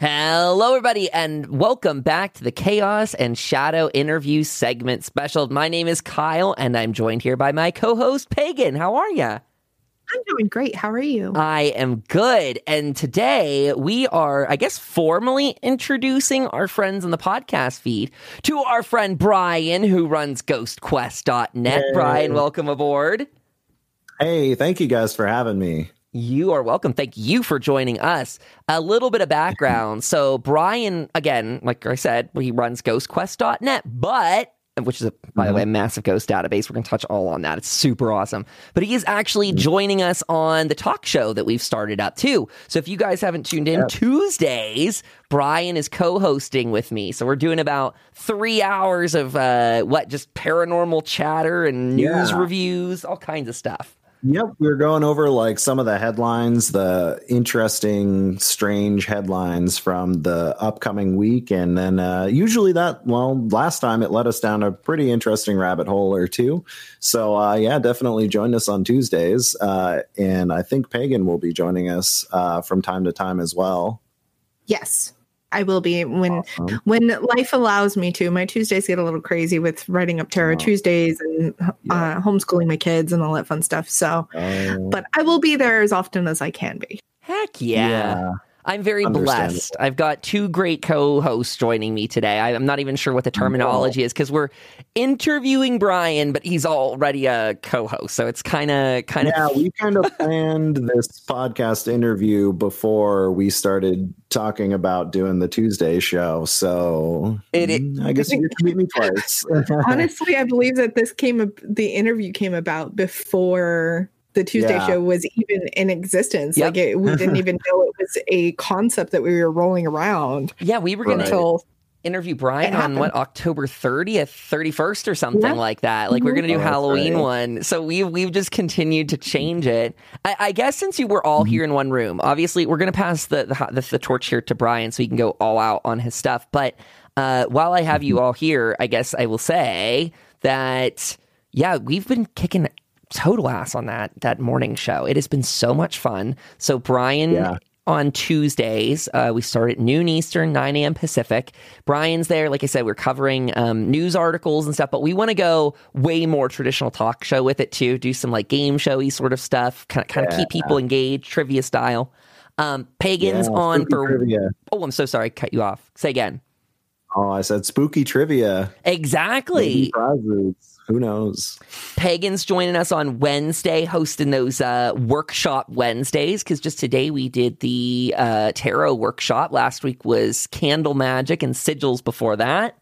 Hello, everybody, and welcome back to the Chaos and Shadow interview segment special. My name is Kyle, and I'm joined here by my co host, Pagan. How are you? I'm doing great. How are you? I am good. And today we are, I guess, formally introducing our friends in the podcast feed to our friend Brian, who runs ghostquest.net. Yay. Brian, welcome aboard. Hey, thank you guys for having me. You are welcome. Thank you for joining us. A little bit of background. So, Brian, again, like I said, he runs ghostquest.net, but which is, a, by the way, a massive ghost database. We're going to touch all on that. It's super awesome. But he is actually joining us on the talk show that we've started up too. So if you guys haven't tuned in, Yep. Tuesdays, Brian is co hosting with me. So we're doing about three hours of uh, what, just paranormal chatter and news Yeah. reviews, all kinds of stuff. Yep, we are going over like some of the headlines, the interesting, strange headlines from the upcoming week. And then uh, usually that, well, last time it led us down a pretty interesting rabbit hole or two. So, uh, yeah, definitely join us on Tuesdays. Uh, and I think Pagan will be joining us uh, from time to time as well. Yes, I will be when Awesome. when life allows me to. My Tuesdays get a little crazy with writing up Terror Oh. Tuesdays and Yeah. uh, homeschooling my kids and all that fun stuff. So, Oh, but I will be there as often as I can be. Heck yeah. I'm very blessed. I've got two great co-hosts joining me today. I- I'm not even sure what the terminology is because we're interviewing Brian, but he's already a co-host, so it's kind of kind of yeah, we kind of planned this podcast interview before we started talking about doing the Tuesday show. So It- it- I guess you get to meet me twice. Honestly, I believe that this came the interview came about before the Tuesday Yeah. show was even in existence. Yep. Like it, we didn't even know it was a concept that we were rolling around yeah. We were going Right. to until interview Brian on what October 30th, 31st, or something Yeah. like that. Like we're going to do Oh, Halloween right. one, so we we've just continued to change it. I, I guess since you were all Mm-hmm. here in one room, obviously we're going to pass the, the the the torch here to Brian, so he can go all out on his stuff. But uh, while I have Mm-hmm. you all here, I guess I will say that yeah, we've been kicking total ass on that that morning show. It has been so much fun. So Brian Yeah. on Tuesdays. Uh, we start at noon Eastern, 9 a.m. Pacific. Brian's there. Like I said, we're covering um, news articles and stuff, but we want to go way more traditional talk show with it too. Do some like game showy sort of stuff, kind of, kind of keep people engaged, trivia style. Um, Pagans Yeah, on for. trivia. Oh, I'm so sorry. Cut you off. Say again. Oh, I said spooky trivia. Exactly. Who knows? Pagans joining us on Wednesday, hosting those uh, workshop Wednesdays. Because just today we did the uh, tarot workshop. Last week was candle magic and sigils. Before that,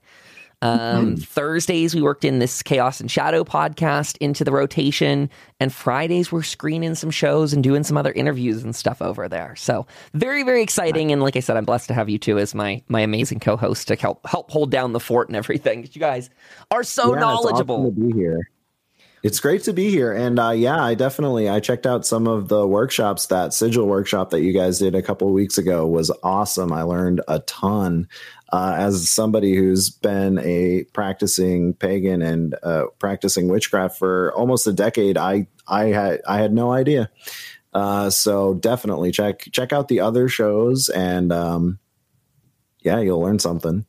um, Thursdays we worked in this Chaos and Shadow podcast into the rotation, and Fridays we're screening some shows and doing some other interviews and stuff over there. So very very exciting. And like I said, I'm blessed to have you two as my my amazing co-host to help help hold down the fort and everything. You guys are so Yeah, it's knowledgeable. awesome to be here. It's great to be here, and uh, yeah, I definitely I checked out some of the workshops. That sigil workshop that you guys did a couple weeks ago was awesome. I learned a ton. Uh, as somebody who's been a practicing pagan and uh, practicing witchcraft for almost a decade, I I had I had no idea. Uh, so definitely check check out the other shows, and um, yeah, you'll learn something.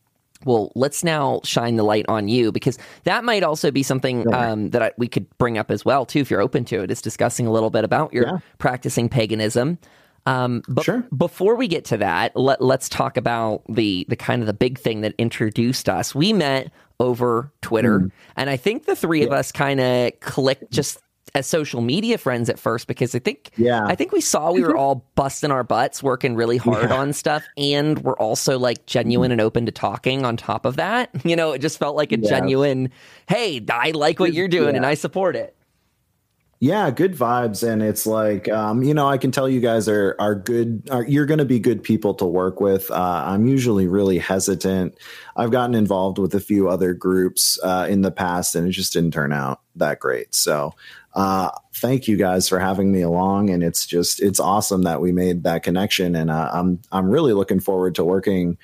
Well, let's now shine the light on you because that might also be something um, that I, we could bring up as well too, if you're open to it. Is discussing a little bit about your Yeah. practicing paganism. Um, but Sure. before we get to that, let, let's talk about the the kind of the big thing that introduced us. We met over Twitter, Mm. and I think the three of us kind of clicked just as social media friends at first because I think Yeah. I think we saw we were all busting our butts, working really hard Yeah. on stuff, and we're also like genuine and open to talking on top of that. You know, it just felt like a genuine, hey, I like what you're doing Yeah. and I support it. Yeah, good vibes, and it's like um, you know I can tell you guys are are good. Are, you're going to be good people to work with. Uh, I'm usually really hesitant. I've gotten involved with a few other groups uh, in the past, and it just didn't turn out that great. So, uh, thank you guys for having me along, and it's just it's awesome that we made that connection, and uh, I'm I'm really looking forward to working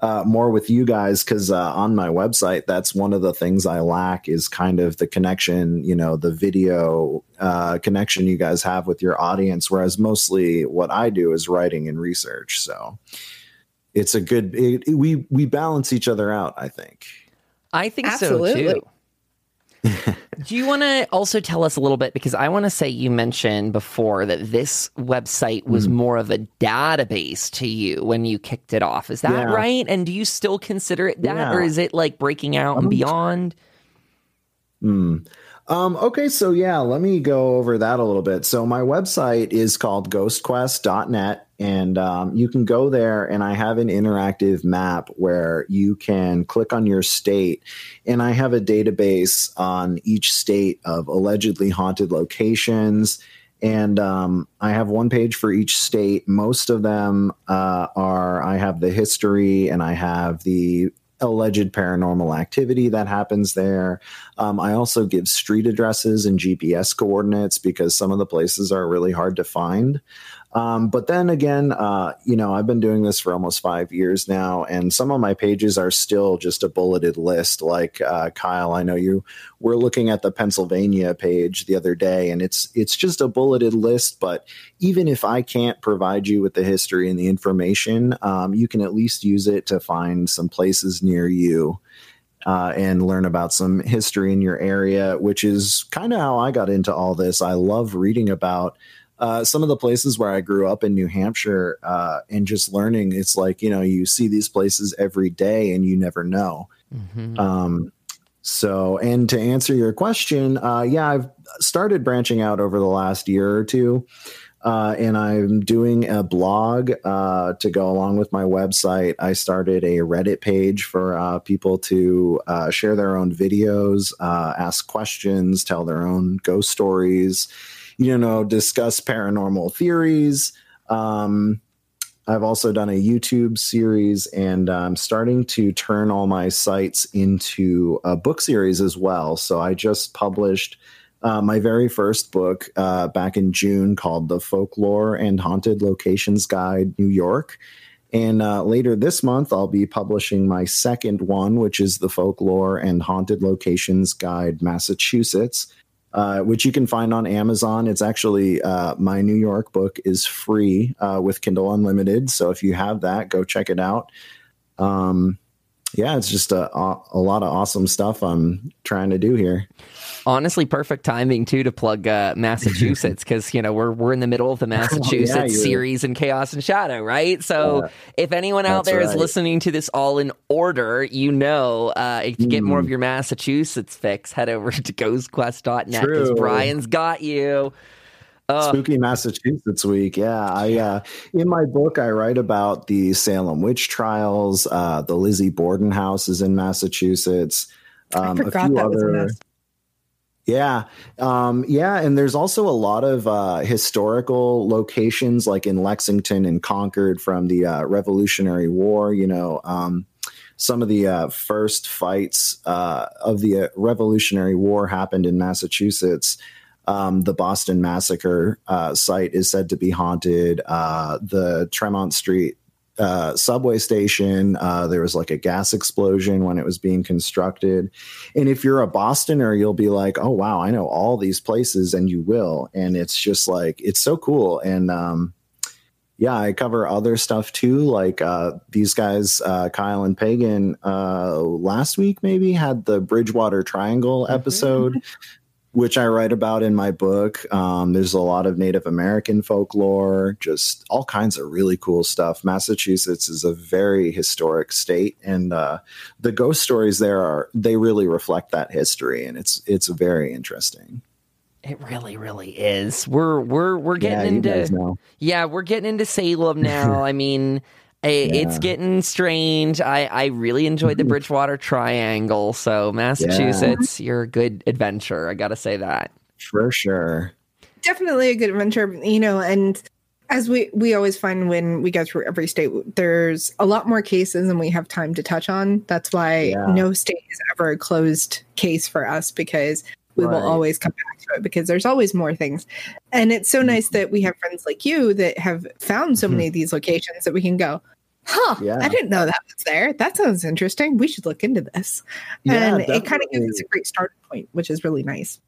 uh, more with you guys because uh, on my website, that's one of the things I lack is kind of the connection, you know, the video uh, connection you guys have with your audience. Whereas mostly what I do is writing and research. So it's a good it, it- we we balance each other out i think I think Absolutely. so too. Do you want to also tell us a little bit? Because I want to say you mentioned before that this website was Mm. more of a database to you when you kicked it off. Is that Yeah. right? And do you still consider it that? Yeah. Or is it like breaking out and Um, beyond? Hmm. Um, okay, so yeah, let me go over that a little bit. So my website is called ghostquest.net, and um, you can go there, and I have an interactive map where you can click on your state, and I have a database on each state of allegedly haunted locations. And um, I have one page for each state. Most of them uh, are, I have the history and I have the alleged paranormal activity that happens there. Um, I also give street addresses and GPS coordinates because some of the places are really hard to find. Um, but then again, uh, you know, I've been doing this for almost five years now, and some of my pages are still just a bulleted list. Like uh, Kyle, I know you were looking at the Pennsylvania page the other day, and it's it's just a bulleted list. But even if I can't provide you with the history and the information, um, you can at least use it to find some places near you uh, and learn about some history in your area, which is kind of how I got into all this. I love reading about uh, some of the places where I grew up in New Hampshire uh, and just learning. It's like, you know, you see these places every day and you never know. Mhm. Um, so, and to answer your question, uh, yeah, I've started branching out over the last year or two. Uh, and I'm doing a blog uh, to go along with my website. I started a Reddit page for uh, people to uh, share their own videos, uh, ask questions, tell their own ghost stories, you know, discuss paranormal theories. Um, I've also done a YouTube series and I'm starting to turn all my sites into a book series as well. So I just published uh, my very first book uh, back in June called The Folklore and Haunted Locations Guide New York. And uh, later this month, I'll be publishing my second one, which is The Folklore and Haunted Locations Guide Massachusetts uh, which you can find on Amazon. It's actually uh, my New York book is free uh, with Kindle Unlimited. So if you have that, go check it out. Um, yeah, it's just a, a lot of awesome stuff I'm trying to do here. Honestly, perfect timing too to plug uh, Massachusetts because you know we're we're in the middle of the Massachusetts you're- series in Chaos and Shadow, right? So if anyone out there is right. listening to this all in order, you know, uh, if you get more of your Massachusetts fix, head over to GhostQuest.net because. Brian's got you. Uh, Spooky Massachusetts week. Yeah, I uh, in my book I write about the Salem witch trials. Uh, the Lizzie Borden house is in Massachusetts. Um, I forgot that was in Mass. Yeah. Um, yeah. And there's also a lot of uh, historical locations like in Lexington and Concord from the uh, Revolutionary War. You know, um, some of the uh, first fights uh, of the uh, Revolutionary War happened in Massachusetts. Um, the Boston Massacre uh, site is said to be haunted. Uh, the Tremont Street uh, subway station, uh, there was like a gas explosion when it was being constructed. And if you're a Bostoner, you'll be like, oh, wow, I know all these places, and you will. And it's just like, it's so cool. And, um, yeah, I cover other stuff too. Like uh, these guys, uh, Kyle and Pagan, uh, last week maybe had the Bridgewater Triangle episode, which I write about in my book. Um, there's a lot of Native American folklore, just all kinds of really cool stuff. Massachusetts is a very historic state, and uh, the ghost stories there are they really reflect that history, and it's it's very interesting. it really, really is. We're we're we're getting guys into yeah, we're getting into Salem now. I mean. I- It's getting strange. I, I really enjoyed the mm-hmm. Bridgewater Triangle. So, Massachusetts, you're a good adventure. I got to say that. for sure. definitely a good adventure you know and as we we always find when we go through every state there's a lot more cases than we have time to touch on that's why Yeah. no state is ever a closed case for us because we will always come back to it because there's always more things. And it's so nice that we have friends like you that have found so many of these locations that we can go huh Mm-hmm. Yeah. i didn't know that was there. That sounds interesting. We should look into this. Yeah, and it kind of gives us a great starting point which is really nice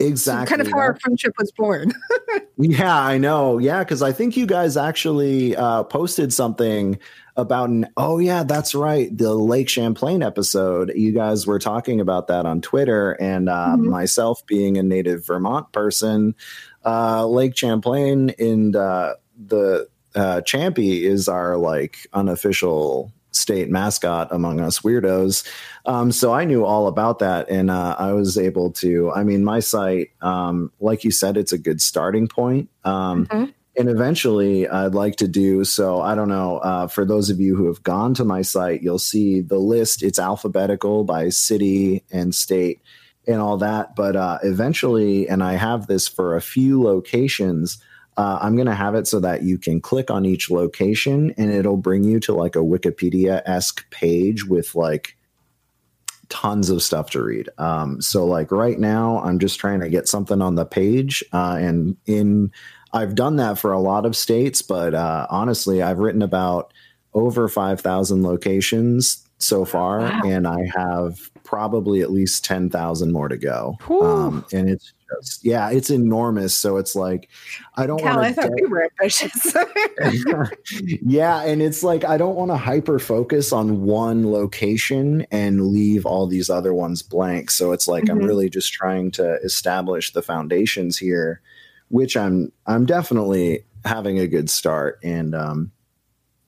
Exactly. kind of how our friendship was born. yeah, I know. Yeah, because I think you guys actually uh, posted something about an. Oh yeah, that's right. The Lake Champlain episode. You guys were talking about that on Twitter, and uh, Mhm. myself being a native Vermont person, uh, Lake Champlain in uh, the uh, Champy is our like unofficial state mascot among us weirdos. Um, so I knew all about that, and uh, I was able to. I mean, my site, um, like you said, it's a good starting point. Um, Mhm. And eventually, I'd like to do so. I don't know. Uh, for those of you who have gone to my site, you'll see the list. It's alphabetical by city and state and all that. But uh, eventually, and I have this for a few locations. Uh, I'm going to have it so that you can click on each location and it'll bring you to like a Wikipedia esque page with like tons of stuff to read. Um, so like right now, I'm just trying to get something on the page, uh, and in I've done that for a lot of states, but uh, honestly, I've written about over five thousand locations so far, Wow. and I have probably at least ten thousand more to go. Um, and it's just yeah, it's enormous. So it's like I don't Cal, I want thought to. we were ambitious. yeah, and it's like I don't want to hyper focus on one location and leave all these other ones blank. So it's like I'm Mhm. really just trying to establish the foundations here, which I'm I'm definitely having a good start. And um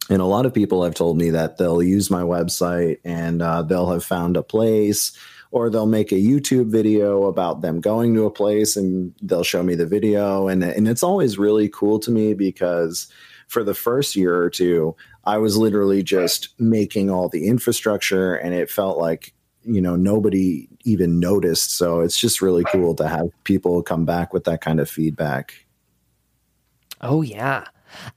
and a lot of people have told me that they'll use my website and uh, they'll have found a place or they'll make a YouTube video about them going to a place and they'll show me the video and and it's always really cool to me because for the first year or two I was literally just making all the infrastructure and it felt like you know nobody even noticed so it's just really cool to have people come back with that kind of feedback Oh yeah.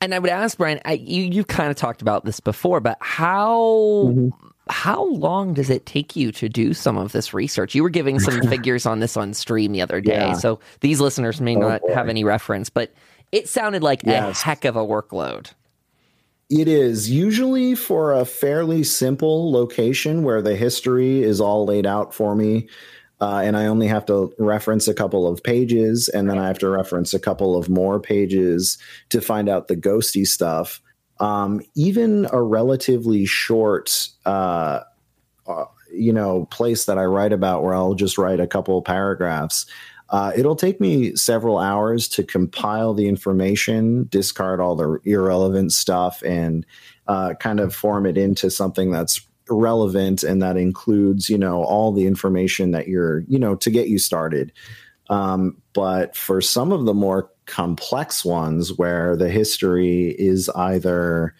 And I would ask Brian, I, you you kind of talked about this before, but how Mhm. How long does it take you to do some of this research? You were giving some figures on this on stream the other day, Yeah. so these listeners may Oh, not boy. have any reference, but it sounded like Yes. a heck of a workload. It is usually for a fairly simple location where the history is all laid out for me. Uh, and I only have to reference a couple of pages, and then I have to reference a couple of more pages to find out the ghosty stuff. Um, even a relatively short, uh, uh, you know, place that I write about where I'll just write a couple paragraphs. Uh, it'll take me several hours to compile the information, discard all the irrelevant stuff, and uh, kind of form it into something that's relevant and that includes, you know, all the information that you're, you know, to get you started. Um, but for some of the more complex ones where the history is either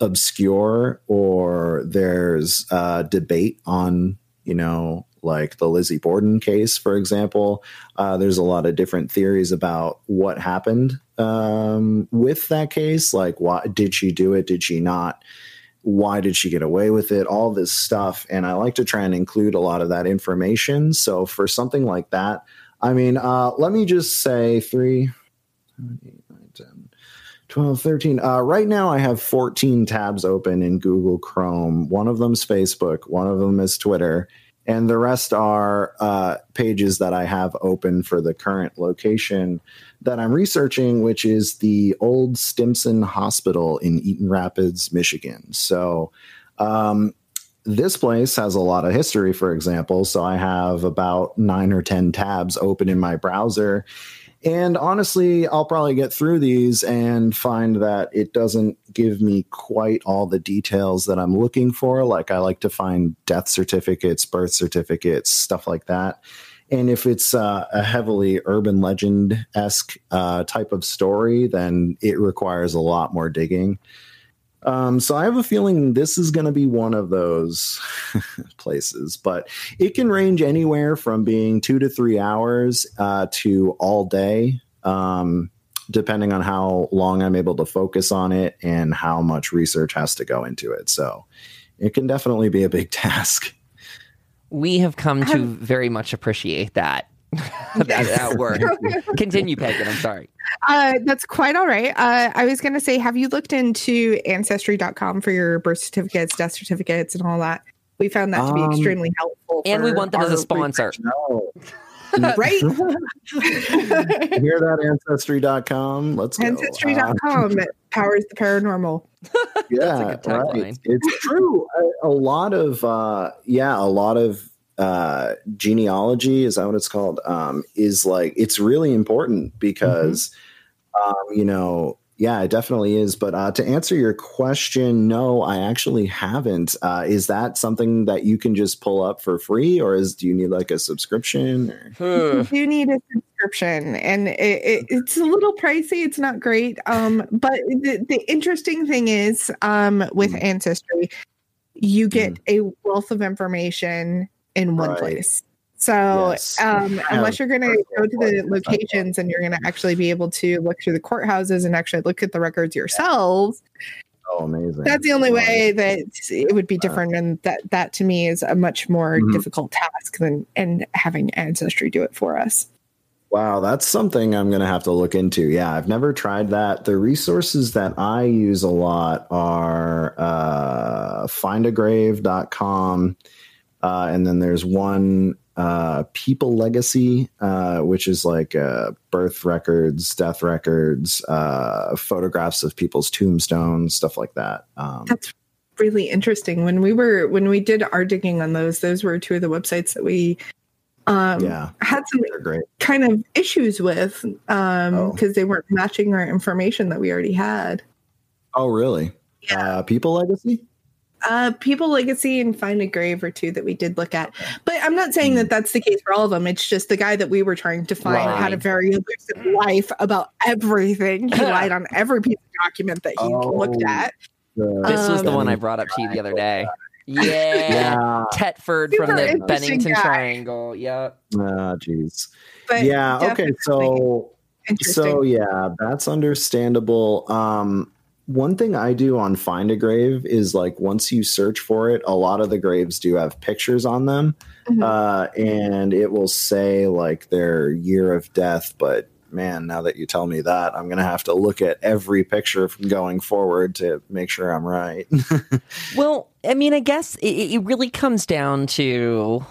obscure or there's uh, debate on, you know, like the Lizzie Borden case, for example. Uh, there's a lot of different theories about what happened um, with that case. Like, why did she do it? Did she not? Why did she get away with it? All this stuff. And I like to try and include a lot of that information. So for something like that, I mean, uh, let me just say three, seven, eight, nine, 10, 12, 13. Uh, right now, I have 14 tabs open in Google Chrome. One of them's Facebook, one of them is Twitter, and the rest are uh, pages that I have open for the current location that I'm researching, which is the old Stimson Hospital in Eaton Rapids, Michigan. So, um, this place has a lot of history, for example. So I have about nine or 10 tabs open in my browser. And honestly, I'll probably get through these and find that it doesn't give me quite all the details that I'm looking for. Like, I like to find death certificates, birth certificates, stuff like that. And if it's uh, a heavily urban legend esque uh, type of story, then it requires a lot more digging. Um, so I have a feeling this is going to be one of those places, but it can range anywhere from being two to three hours uh, to all day, um, depending on how long I'm able to focus on it and how much research has to go into it. So it can definitely be a big task. We have come to very much appreciate that. that, that word. Continue, Pagan. I'm sorry. Uh, that's quite all right. Uh, I was going to say, have you looked into ancestry.com for your birth certificates, death certificates, and all that? We found that to be Um, extremely helpful. And we want them as a sponsor. No. right? Hear that ancestry.com. Let's go. Ancestry.com that powers the paranormal. yeah, good tagline. right. It's true. A, a lot of uh yeah, a lot of uh genealogy is that what it's called? Um is like it's really important because um you know yeah, it definitely is. But uh, to answer your question, no, I actually haven't. Uh, is that something that you can just pull up for free, or is do you need like a subscription? Or? you do need a subscription and it, it, it's a little pricey it's not great um but the, the interesting thing is um with Mm. ancestry you get a wealth of information in one Right. place so Yes. um unless you're going to go to the locations and you're going to actually be able to look through the courthouses and actually look at the records yourselves Oh, amazing! that's the only way that it would be different and that that to me is a much more Mhm. difficult task than and having ancestry do it for us Wow, that's something I'm going to have to look into. Yeah, I've never tried that. The resources that I use a lot are uh, findagrave.com. Uh, and then there's one uh, People Legacy, uh, which is like uh, birth records, death records, uh, photographs of people's tombstones, stuff like that. Um, That's really interesting. When we were when we did our digging on those, those were two of the websites that we um yeah, had some kind of issues with um Oh. because they weren't matching our information that we already had. Oh, really? Yeah. Uh, People Legacy? Uh, People Legacy and Find a Grave or two that we did look at, but I'm not saying that that's the case for all of them. It's just the guy that we were trying to find had a very elusive life about everything. He lied on every piece of document that he looked Oh. at. The- This was the Um, one I brought up to you the other day. Yeah. yeah. Tetford Super from the Bennington guy. Triangle. Yep. Ah, jeez. Yeah okay so so yeah that's understandable um one thing i do on find a grave is like once you search for it a lot of the graves do have pictures on them Mhm. uh and it will say like their year of death but man now that you tell me that i'm gonna have to look at every picture from going forward to make sure i'm right Well, I mean, I guess it, it really comes down to.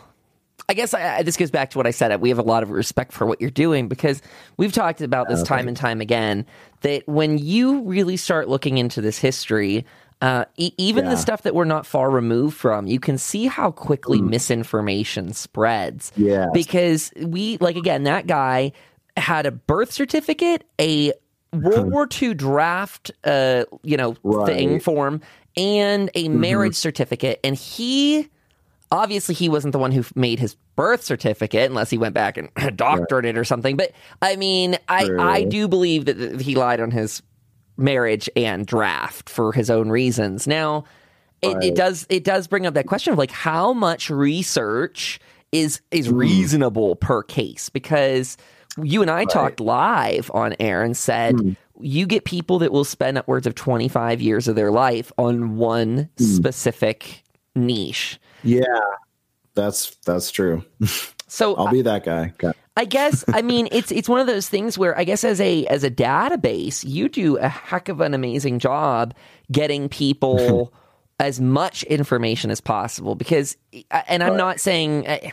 I guess I, this goes back to what I said. We have a lot of respect for what you're doing because we've talked about this time and time again. That when you really start looking into this history, uh, e- even Yeah. the stuff that we're not far removed from, you can see how quickly misinformation spreads. yeah because we like again that guy had a birth certificate a world war ii draft uh you know thing form and a marriage certificate and he obviously he wasn't the one who made his birth certificate unless he went back and doctored it or something. But i mean i True. i do believe that he lied on his marriage and draft for his own reasons. Now it, it does it does bring up that question of like how much research is is hmm. reasonable per case? Because you and I talked live on air and said hmm. you get people that will spend upwards of 25 years of their life on one hmm. specific niche. Yeah that's that's true. So i'll be that guy. Got- I guess I mean it's it's one of those things where I guess as a as a database you do a heck of an amazing job getting people as much information as possible because and I'm not saying uh,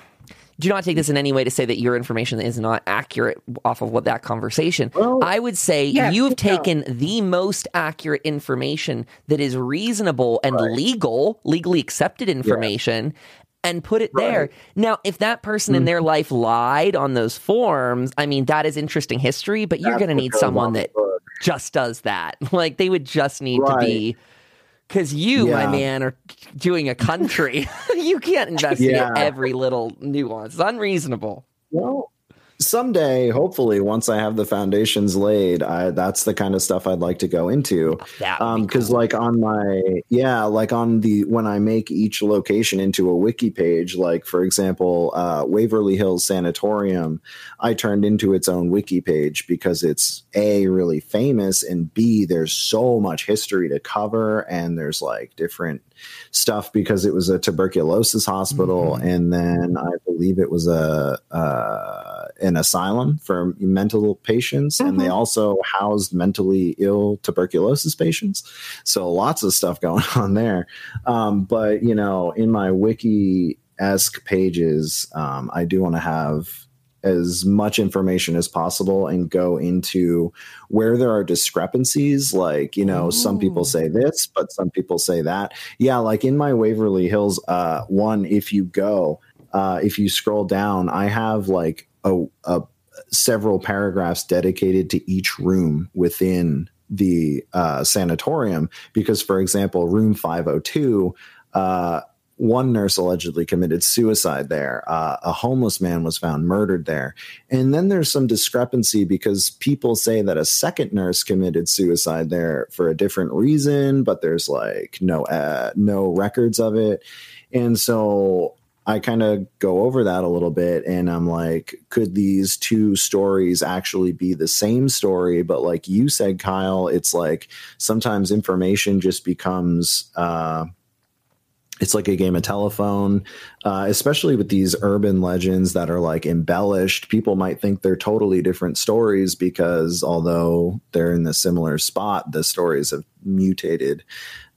do not take this in any way to say that your information is not accurate off of what that conversation. Well, I would say yes, you have no. taken the most accurate information that is reasonable and legal, legally accepted information and put it there. Now, if that person in their life lied on those forms, I mean, that is interesting history, but you're going to need someone that just does that. Like they would just need to be because you, my man, are doing a country. you can't investigate Yeah. every little nuance. It's unreasonable. Well, someday, hopefully, once I have the foundations laid, I, that's the kind of stuff I'd like to go into. That would Um, because cool. like on my yeah, like on the when I make each location into a wiki page, like for example, uh, Waverly Hills Sanatorium, I turned into its own wiki page because it's a really famous and b there's so much history to cover and there's like different stuff because it was a tuberculosis hospital and then I believe it was a uh, an asylum for mental patients and they also housed mentally ill tuberculosis patients. So lots of stuff going on there. Um, but you know, in my wiki esque pages, um, I do want to have as much information as possible and go into where there are discrepancies like you know some people say this but some people say that yeah like in my waverly hills uh one if you go uh if you scroll down i have like a, a several paragraphs dedicated to each room within the uh, sanatorium because for example room 502 uh, one nurse allegedly committed suicide there. Uh, a homeless man was found murdered there. And then there's some discrepancy because people say that a second nurse committed suicide there for a different reason, but there's like no uh, no records of it. And so I kind of go over that a little bit and I'm like, could these two stories actually be the same story? But like you said, Kyle, it's like sometimes information just becomes uh, it's like a game of telephone uh, especially with these urban legends that are like embellished people might think they're totally different stories because although they're in the similar spot the stories have mutated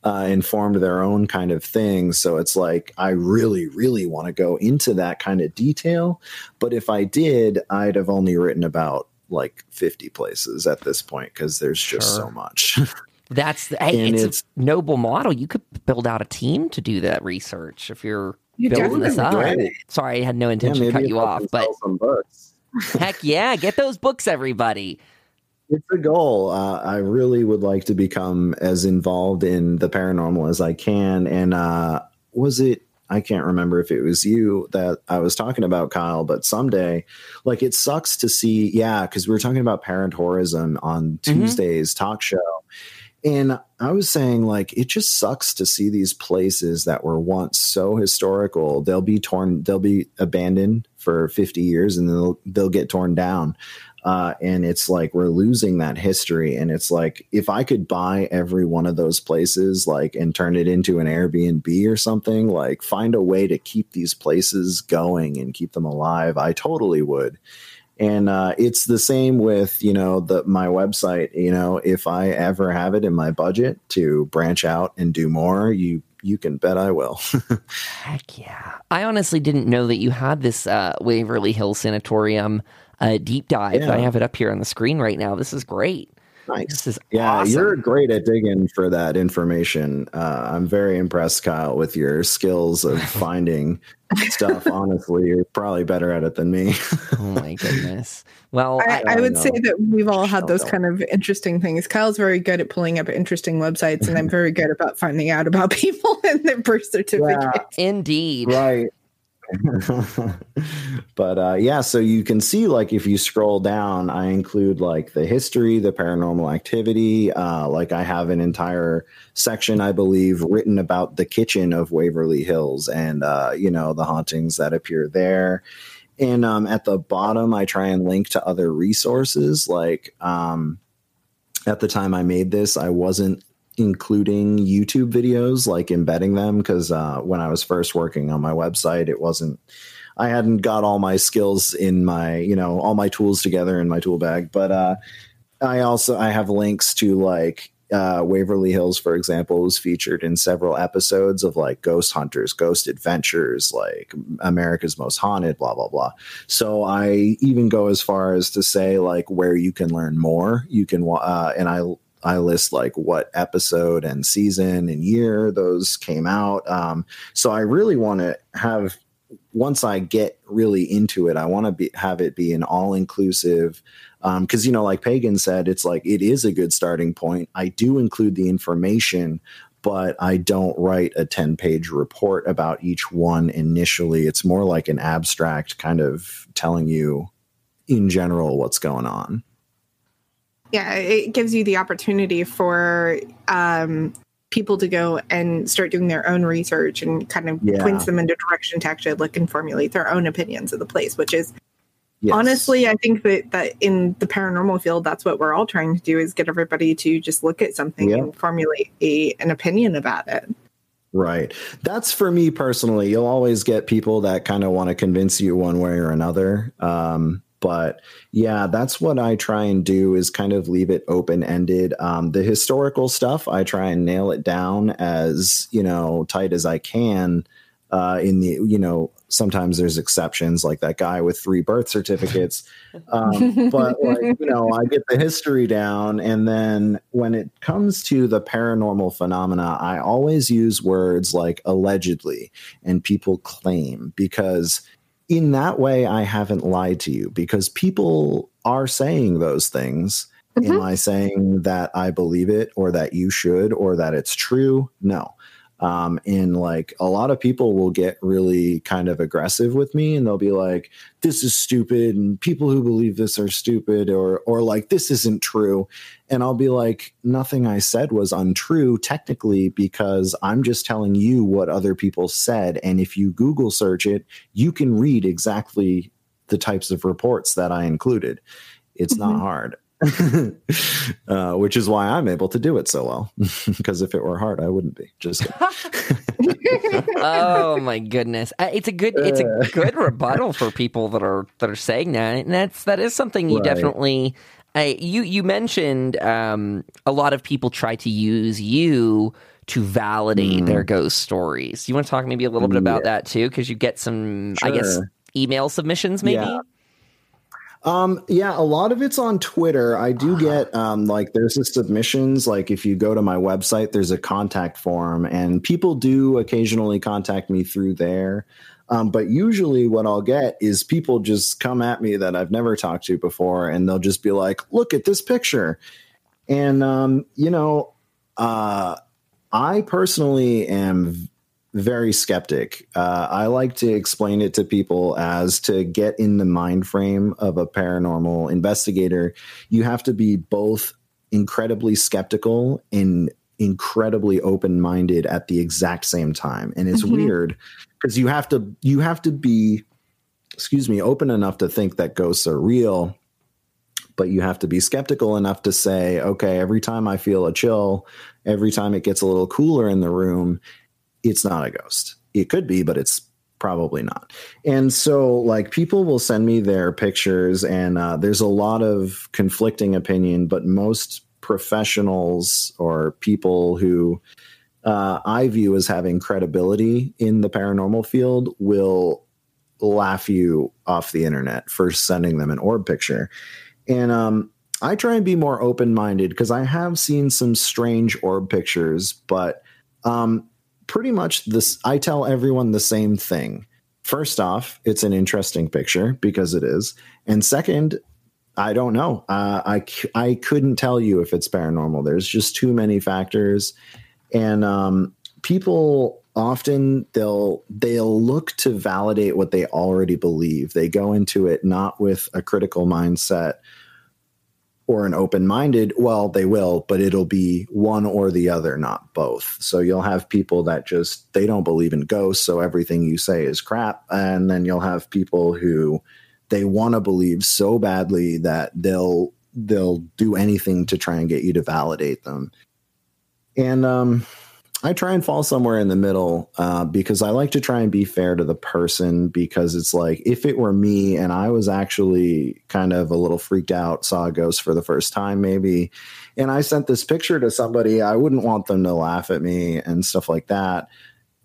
uh, and formed their own kind of thing so it's like i really really want to go into that kind of detail but if i did i'd have only written about like 50 places at this point because there's just sure. so much That's hey, it's, it's, a noble model. You could build out a team to do that research if you're you building this up. Sorry, I had no intention yeah, to cut you off, but heck yeah, get those books, everybody. It's a goal. Uh, I really would like to become as involved in the paranormal as I can. And uh, was it I can't remember if it was you that I was talking about, Kyle, but someday, like it sucks to see, yeah, because we were talking about parent tourism on mm-hmm. Tuesday's talk show. And I was saying, like, it just sucks to see these places that were once so historical. They'll be torn, they'll be abandoned for 50 years and they'll, they'll get torn down. Uh, and it's like we're losing that history. And it's like, if I could buy every one of those places, like, and turn it into an Airbnb or something, like, find a way to keep these places going and keep them alive, I totally would. And uh, it's the same with you know the my website. You know if i ever have it in my budget to branch out and do more you you can bet i will. Heck yeah. I honestly didn't know that you had this uh, waverly hill sanatorium uh, deep dive yeah. i have it up here on the screen right now this is great Nice. This is yeah, awesome. you're great at digging for that information. Uh, I'm very impressed, Kyle, with your skills of finding stuff. Honestly, you're probably better at it than me. oh my goodness. Well, I, I, I would know. say that we've all had those kind of interesting things. Kyle's very good at pulling up interesting websites, and I'm very good about finding out about people and their birth certificates. Yeah, indeed. Right. but uh, yeah, so you can see like if you scroll down, I include like the history, the paranormal activity. Uh, like I have an entire section, I believe, written about the kitchen of Waverly Hills and uh, you know the hauntings that appear there. And um, at the bottom, I try and link to other resources. Like um, at the time I made this, I wasn't including YouTube videos, like embedding them, because uh, when I was first working on my website, it wasn't. I hadn't got all my skills in my, you know, all my tools together in my tool bag. But uh, I also I have links to like uh, Waverly Hills, for example, was featured in several episodes of like Ghost Hunters, Ghost Adventures, like America's Most Haunted, blah blah blah. So I even go as far as to say like where you can learn more. You can, uh, and I I list like what episode and season and year those came out. Um, so I really want to have once I get really into it, I want to have it be an all inclusive. Because um, you know, like Pagan said, it's like it is a good starting point. I do include the information, but I don't write a 10 page report about each one initially. It's more like an abstract kind of telling you in general what's going on yeah it gives you the opportunity for um, people to go and start doing their own research and kind of yeah. points them into direction to actually look and formulate their own opinions of the place which is yes. honestly i think that, that in the paranormal field that's what we're all trying to do is get everybody to just look at something yeah. and formulate a, an opinion about it Right. That's for me personally. You'll always get people that kind of want to convince you one way or another. Um, but yeah that's what i try and do is kind of leave it open ended um, the historical stuff i try and nail it down as you know tight as i can uh, in the you know sometimes there's exceptions like that guy with three birth certificates. Um, but like you know i get the history down and then when it comes to the paranormal phenomena i always use words like allegedly and people claim because in that way i haven't lied to you because people are saying those things. Mm-hmm. am i saying that i believe it or that you should or that it's true? No um, and like a lot of people will get really kind of aggressive with me and they'll be like, this is stupid. And people who believe this are stupid or, or like, this isn't true. And I'll be like, nothing I said was untrue technically because I'm just telling you what other people said. And if you Google search it, you can read exactly the types of reports that I included. It's mm-hmm. not hard. uh, which is why I'm able to do it so well. because if it were hard, I wouldn't be. Just oh my goodness, uh, it's a good it's a uh. good rebuttal for people that are that are saying that, and that's that is something you right. definitely. I, you you mentioned um, a lot of people try to use you to validate mm. their ghost stories. You want to talk maybe a little bit about yeah. that too, because you get some, sure. I guess, email submissions maybe. Yeah. Um, yeah, a lot of it's on Twitter. I do get um, like there's the submissions. Like if you go to my website, there's a contact form, and people do occasionally contact me through there. Um, but usually, what I'll get is people just come at me that I've never talked to before, and they'll just be like, "Look at this picture," and um, you know, uh, I personally am very skeptic. Uh, I like to explain it to people as to get in the mind frame of a paranormal investigator, you have to be both incredibly skeptical and incredibly open minded at the exact same time. And it's mm-hmm. weird because you have to you have to be excuse me open enough to think that ghosts are real but you have to be skeptical enough to say okay every time i feel a chill every time it gets a little cooler in the room it's not a ghost. It could be, but it's probably not. And so, like, people will send me their pictures, and uh, there's a lot of conflicting opinion, but most professionals or people who uh, I view as having credibility in the paranormal field will laugh you off the internet for sending them an orb picture. And um, I try and be more open minded because I have seen some strange orb pictures, but um, pretty much this I tell everyone the same thing. First off, it's an interesting picture because it is. And second, I don't know. Uh, I I couldn't tell you if it's paranormal. There's just too many factors, and um, people often they'll they'll look to validate what they already believe. They go into it not with a critical mindset or an open minded, well, they will, but it'll be one or the other, not both. So you'll have people that just they don't believe in ghosts, so everything you say is crap, and then you'll have people who they want to believe so badly that they'll they'll do anything to try and get you to validate them. And um I try and fall somewhere in the middle uh, because I like to try and be fair to the person. Because it's like if it were me and I was actually kind of a little freaked out, saw a ghost for the first time, maybe, and I sent this picture to somebody, I wouldn't want them to laugh at me and stuff like that.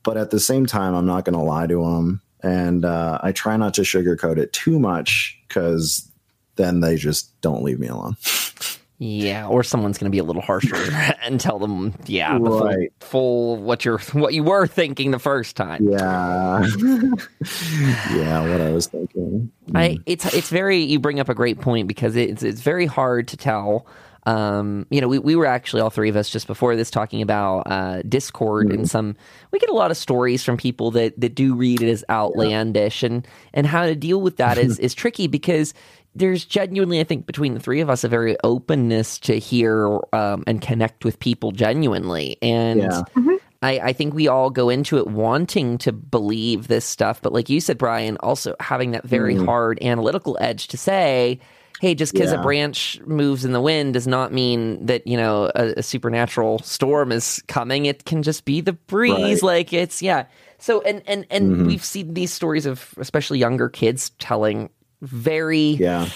But at the same time, I'm not going to lie to them, and uh, I try not to sugarcoat it too much because then they just don't leave me alone. Yeah, or someone's going to be a little harsher and tell them, yeah, the right. full, full what you're what you were thinking the first time. Yeah, yeah, what I was thinking. I it's it's very you bring up a great point because it's it's very hard to tell. Um, you know, we, we were actually all three of us just before this talking about uh, Discord mm-hmm. and some. We get a lot of stories from people that that do read it as outlandish, yeah. and and how to deal with that is is tricky because there's genuinely, I think, between the three of us, a very openness to hear um, and connect with people genuinely. And yeah. mm-hmm. I, I, think we all go into it wanting to believe this stuff. But like you said, Brian, also having that very mm. hard analytical edge to say, hey, just because yeah. a branch moves in the wind does not mean that, you know, a, a supernatural storm is coming. It can just be the breeze. Right. Like it's, yeah. So, and, and, and mm-hmm. we've seen these stories of especially younger kids telling very yeah.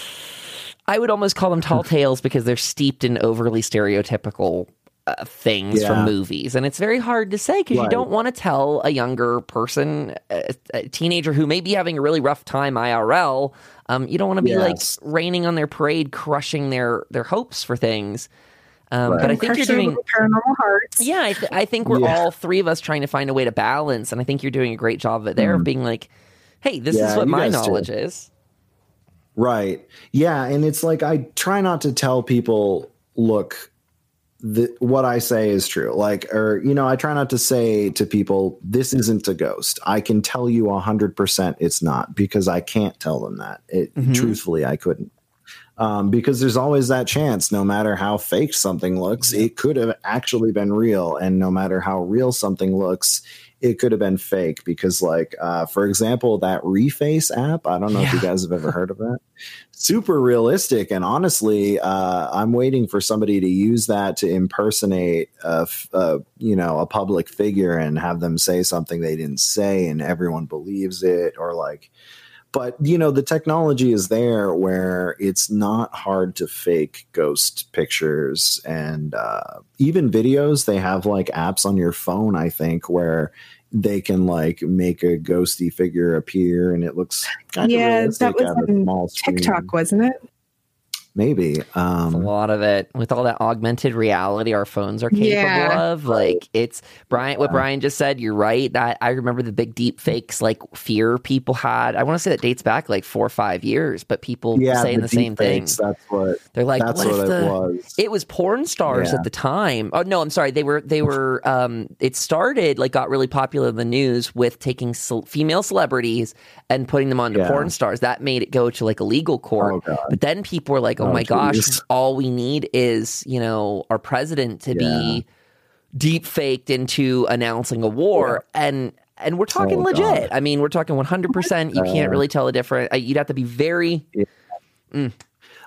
I would almost call them tall tales because they're steeped in overly stereotypical uh, things yeah. from movies, and it's very hard to say because right. you don't want to tell a younger person, a, a, teenager who may be having a really rough time IRL. Um, you don't want to be yes. like raining on their parade, crushing their their hopes for things. Um, right. But I think you're doing paranormal hearts. Yeah, I, th- I think we're yeah. all three of us trying to find a way to balance, and I think you're doing a great job of it there, mm. of being like, "Hey, this yeah, is what my knowledge do. is." Right. Yeah, and it's like I try not to tell people, "Look, the, what I say is true." Like, or you know, I try not to say to people, "This isn't a ghost." I can tell you hundred percent it's not because I can't tell them that. It mm-hmm. truthfully, I couldn't um, because there's always that chance, no matter how fake something looks, it could have actually been real. And no matter how real something looks, it could have been fake. Because, like, uh, for example, that Reface app, I don't know yeah. if you guys have ever heard of that. Super realistic. And honestly, uh, I'm waiting for somebody to use that to impersonate, a, a, you know, a public figure and have them say something they didn't say and everyone believes it. Or, like, but you know the technology is there where it's not hard to fake ghost pictures and uh, even videos they have like apps on your phone i think where they can like make a ghosty figure appear and it looks kind yeah, of that was on TikTok, wasn't it? Maybe um, a lot of it with all that augmented reality our phones are capable yeah. of like it's brian what brian just said you're right that i remember the big deep fakes like fear people had. I want to say that dates back like four or five years but people yeah, saying the, the same fakes, thing. that's what they're like that's what, what the, it was. It was porn stars yeah. at the time. Oh no i'm sorry they were they were um it started like got really popular in the news with taking ce- female celebrities and putting them onto porn stars that made it go to like a legal court oh, but then people were like oh, oh my geez. gosh, all we need is, you know, our president to yeah. be deep faked into announcing a war. Yeah. And and we're talking oh, legit. God. I mean, we're talking 100%. You can't really tell a difference. You'd have to be very. Yeah. Mm,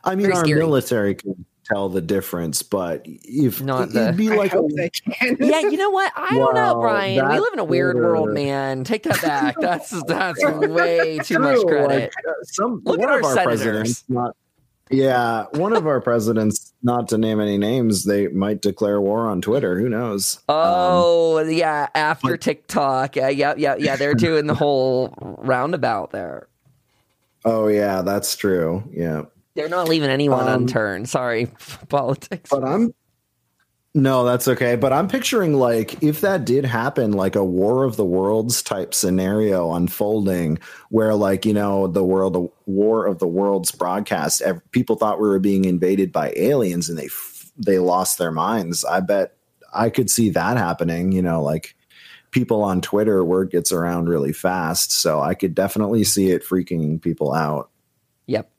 I mean, our scary. military can tell the difference, but if Not it'd the, be like, a, yeah, you know what? I don't know, Brian. We live in a weird world, man. Take that back. That's that's way too much credit. Like, uh, some Look one at our, our presidents, not yeah, one of our presidents, not to name any names, they might declare war on Twitter. Who knows? Oh, um, yeah, after but, TikTok. Yeah, yeah, yeah, yeah. They're doing the whole roundabout there. Oh, yeah, that's true. Yeah. They're not leaving anyone um, unturned. Sorry, politics. But I'm no, that's okay. But I'm picturing like if that did happen, like a War of the Worlds type scenario unfolding, where like you know the world, the War of the Worlds broadcast, people thought we were being invaded by aliens, and they they lost their minds. I bet I could see that happening. You know, like people on Twitter, word gets around really fast, so I could definitely see it freaking people out. Yep.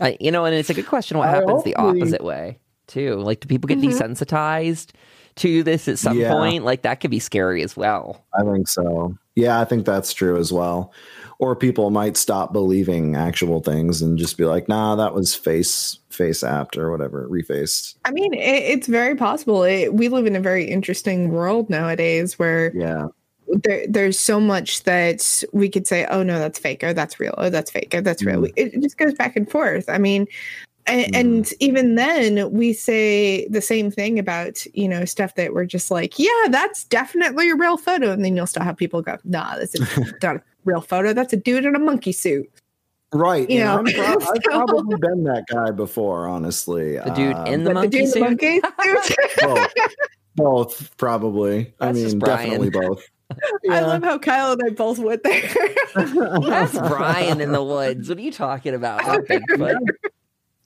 I, you know, and it's a good question. What happens the opposite way? too. Like, do people get mm-hmm. desensitized to this at some yeah. point? Like, that could be scary as well. I think so. Yeah, I think that's true as well. Or people might stop believing actual things and just be like, "Nah, that was face face apt or whatever, refaced." I mean, it, it's very possible. It, we live in a very interesting world nowadays where yeah, there, there's so much that we could say, oh no, that's fake, or that's real, or that's fake, or that's real. Mm. It, it, just goes back and forth. I mean, and, mm. and, even then we say the same thing about you know stuff that we're just like yeah that's definitely a real photo and then you'll still have people go nah this is not a real photo. That's a dude in a monkey suit. Right you know? Pro- i've probably been that guy before honestly the dude uh, in the monkey the suit, monkey both, both, probably. That's i mean definitely both yeah. I love how Kyle and I both went there. That's Brian in the woods. What are you talking about?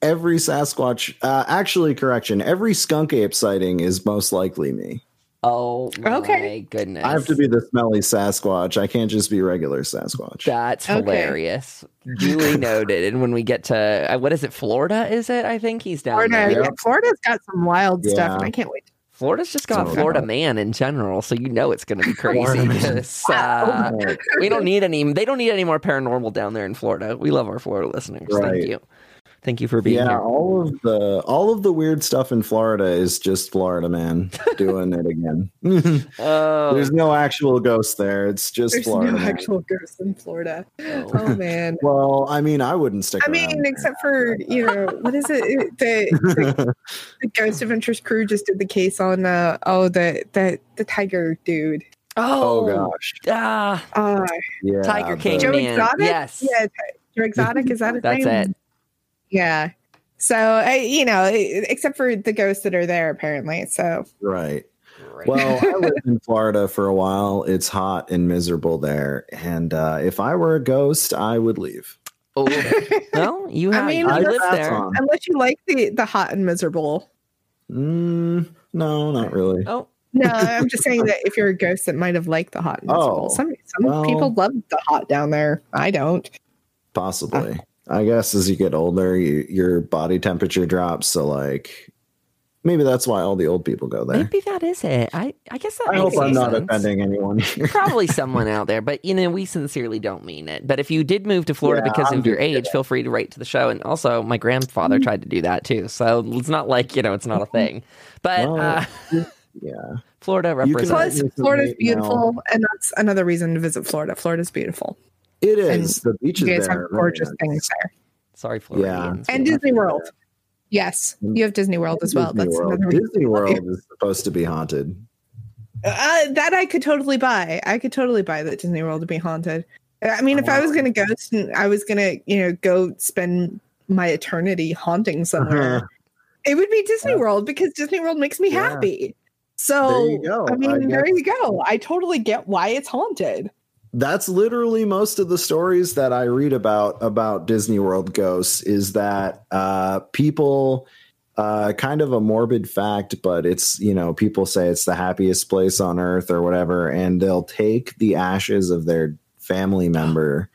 Every Sasquatch, uh, actually, correction, every skunk ape sighting is most likely me. Oh, okay. goodness. I have to be the smelly Sasquatch. I can't just be regular Sasquatch. That's okay. hilarious. Duly noted. And when we get to, uh, what is it, Florida, is it? I think he's down Florida, there. Yeah, Florida's got some wild yeah. stuff, and I can't wait. Florida's just got Florida man in general, so you know it's going to be crazy. uh, we don't need any. They don't need any more paranormal down there in Florida. We love our Florida listeners. Right. Thank you. Thank you for being yeah, here. all of the all of the weird stuff in Florida is just Florida man doing it again. Oh, There's no actual ghost there. It's just There's Florida. no man. actual ghosts in Florida. oh. Oh man. Well, I mean, I wouldn't stick. I around mean, except for you know, what is it? It- The, the, the Ghost Adventures crew just did the case on uh oh the the the tiger dude. oh oh, gosh, ah, Uh, yeah, Tiger King the- Joe man. Exotic? Yes, yeah, Joe Exotic is that his that's name? it. Yeah. So I, you know, except for the ghosts that are there apparently. So Right. Well, I lived in Florida for a while. It's hot and miserable there, and uh, if I were a ghost, I would leave. oh, well, you I have mean, you I live pass there. on. unless you like the the hot and miserable. Mm, no, not really. Oh, No, I'm just saying that if you're a ghost that might have liked the hot and miserable. Oh, some some well. people love the hot down there. I don't. Possibly. I guess as you get older, you, your body temperature drops. So, like, maybe that's why all the old people go there. maybe that is it. I I guess that I hope I'm not offending anyone here. Probably someone out there, but you know, we sincerely don't mean it. But if you did move to Florida Yeah, because I'm of your age, feel free to write to the show. And also, my grandfather Mm-hmm. tried to do that too, so it's not like you know, it's not a thing. But Well, uh, yeah. Florida You represents. Plus, Recently Florida's now- beautiful, and that's another reason to visit Florida. Florida's beautiful. It is. The You beaches guys there. have gorgeous nice. things there, Sorry, Floridians. Yeah. And Yeah. Disney World. Yes, you have Disney World as well. Disney That's World. another reason. Disney World is supposed to be haunted. Uh, that I could totally buy. I could totally buy that Disney World to be haunted. I mean, if I was going to go, I was going to, you know, go spend my eternity haunting somewhere, it would be Disney. World because Disney World makes me Yeah. happy. So, There you go. I mean, I there you go. I totally get why it's haunted. That's literally most of the stories that I read about about Disney World ghosts is that uh, people uh, kind of a morbid fact, but it's you know people say it's the happiest place on earth or whatever, and they'll take the ashes of their family member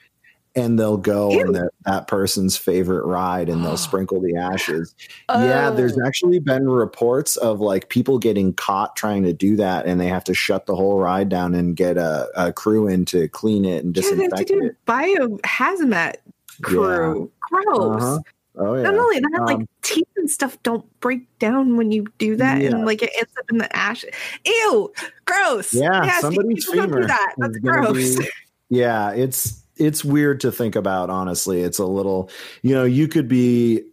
and they'll go Ew. on that, that person's favorite ride and they'll sprinkle the ashes. Yeah, there's Oh. actually been reports of like people getting caught trying to do that, and they have to shut the whole ride down and get a, a crew in to clean it and Yeah, they have to disinfect do it. bio hazmat crew. Gross. Uh-huh. Oh yeah. Not only that, like Um, teeth and stuff don't break down when you do that, Yeah. and like it ends up in the ash. Ew, gross. Yeah, Nasty. somebody's People do that. That's gross. be- yeah, it's it's weird to think about. Honestly, it's a little. You know, you could be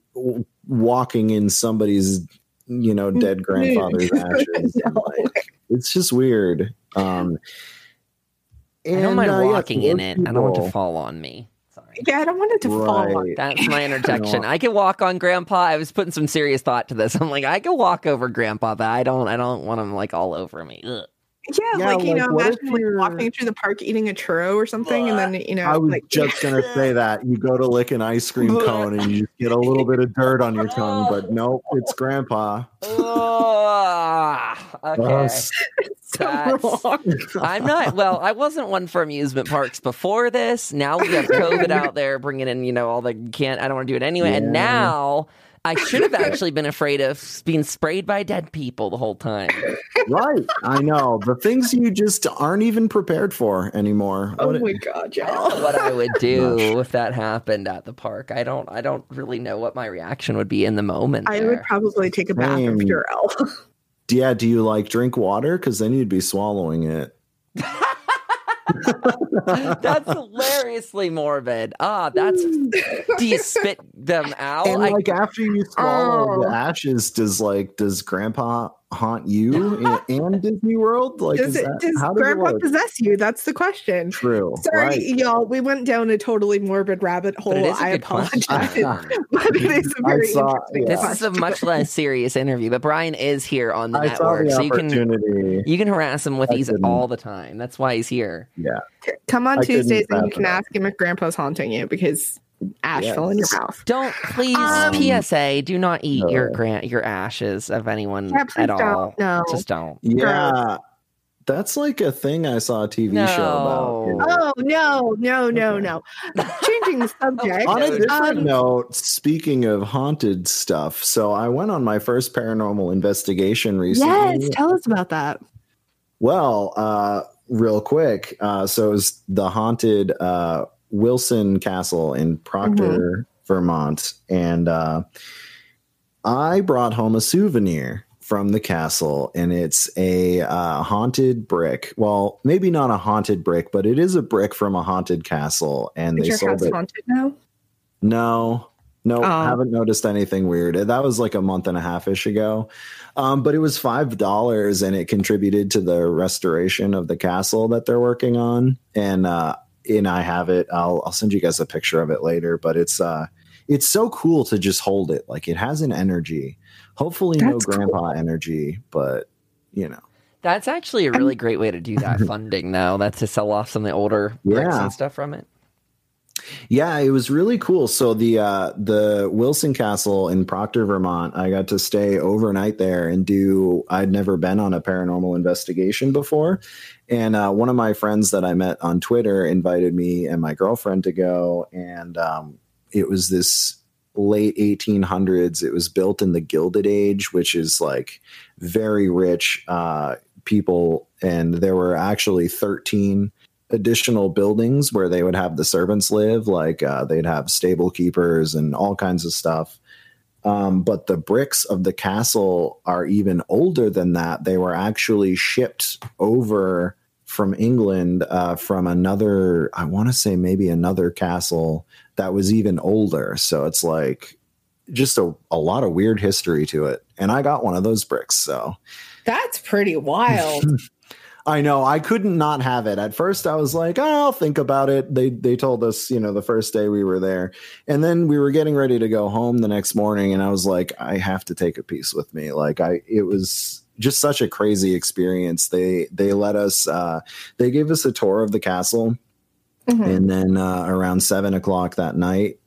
walking in somebody's you know dead grandfather's ashes. No. like, it's just weird. Um, and, I don't mind uh, yeah, walking in those it. I don't want to fall on me. Sorry. Yeah, I don't want it to fall. on Right. That's my interjection. I can walk on Grandpa. I was putting some serious thought to this. I'm like, I can walk over Grandpa, but I don't. I don't want him like all over me. Ugh. Yeah, Yeah, like you know, imagine like walking through the park eating a churro or something, and then you know, I was like just gonna say that you go to lick an ice cream cone and you get a little bit of dirt on your tongue, but nope, it's grandpa. Ugh. Okay. so that's- I'm not. Well, I wasn't one for amusement parks before this. Now we have COVID out there, bringing in, you know, all the can't. I don't want to do it anyway. And now I should have actually been afraid of being sprayed by dead people the whole time. right, I know the things you just aren't even prepared for anymore. Oh What- my god, I y'all! what I would do if that happened at the park. I don't. I don't really know what my reaction would be in the moment. I there. would probably take a bath of Same. Purell. yeah, do you like drink water? Because then you'd be swallowing it. That's hilariously morbid. Ah, that's. Do you spit them out? and I- like after you swallow the Oh. ashes, does like does Grandpa haunt you and, and Disney World? Like, Does it? that, Does how does it Grandpa possess you? That's the question. True. Sorry, right. y'all. We went down a totally morbid rabbit hole. but it is a I good apologize. question. but it is a I very saw- interesting yeah. This is a much less serious interview, but Brian is here on the I network, the so you can you can harass him with I these couldn't. all the time. That's why he's here. Yeah. Come on I Tuesdays and you can ask him if Grandpa's haunting you because ash Yes. fell in your mouth. Don't please Um, PSA. Do not eat your grant your ashes of anyone Yeah, at all. don't. No. Just don't. Yeah. That's like a thing I saw a TV show about. Oh no, no, no, Okay. no. Changing the subject. On a Um, different note, speaking of haunted stuff, so I went on my first paranormal investigation recently. yes, tell us about that. Well, uh, real quick. Uh, so it was the haunted uh, Wilson Castle in Proctor, Vermont, and uh, I brought home a souvenir from the castle, and it's a uh, haunted brick. Well, maybe not a haunted brick, but it is a brick from a haunted castle. And Is they your sold house it. haunted now? No, no, Oh. haven't noticed anything weird. That was like a month and a half ish ago. Um, but it was five dollars, and it contributed to the restoration of the castle that they're working on. And uh, and I have it. I'll I'll send you guys a picture of it later. But it's uh, it's so cool to just hold it. Like it has an energy. Hopefully, no That's cool. grandpa energy, but you know. That's actually a really great way to do that funding, though. That's to sell off some of the older bricks Yeah. and stuff from it. Yeah, it was really cool. So the uh the Wilson Castle in Proctor, Vermont, I got to stay overnight there and do I'd never been on a paranormal investigation before. And uh one of my friends that I met on Twitter invited me and my girlfriend to go and um it was this late 1800s. It was built in the Gilded Age, which is like very rich uh people and there were actually 13 additional buildings where they would have the servants live like uh, they'd have stable keepers and all kinds of stuff. Um, but the bricks of the castle are even older than that. They were actually shipped over from england uh, from another i want to say maybe another castle that was even older. So it's like just a, a lot of weird history to it. And i got one of those bricks so. That's pretty wild. I know. I couldn't not have it. At first, I was like, oh, "I'll think about it." They they told us, you know, the first day we were there, and then we were getting ready to go home the next morning, and I was like, "I have to take a piece with me." Like, I it was just such a crazy experience. They they let us. Uh, they gave us a tour of the castle, Mhm. and then uh, around seven o'clock that night,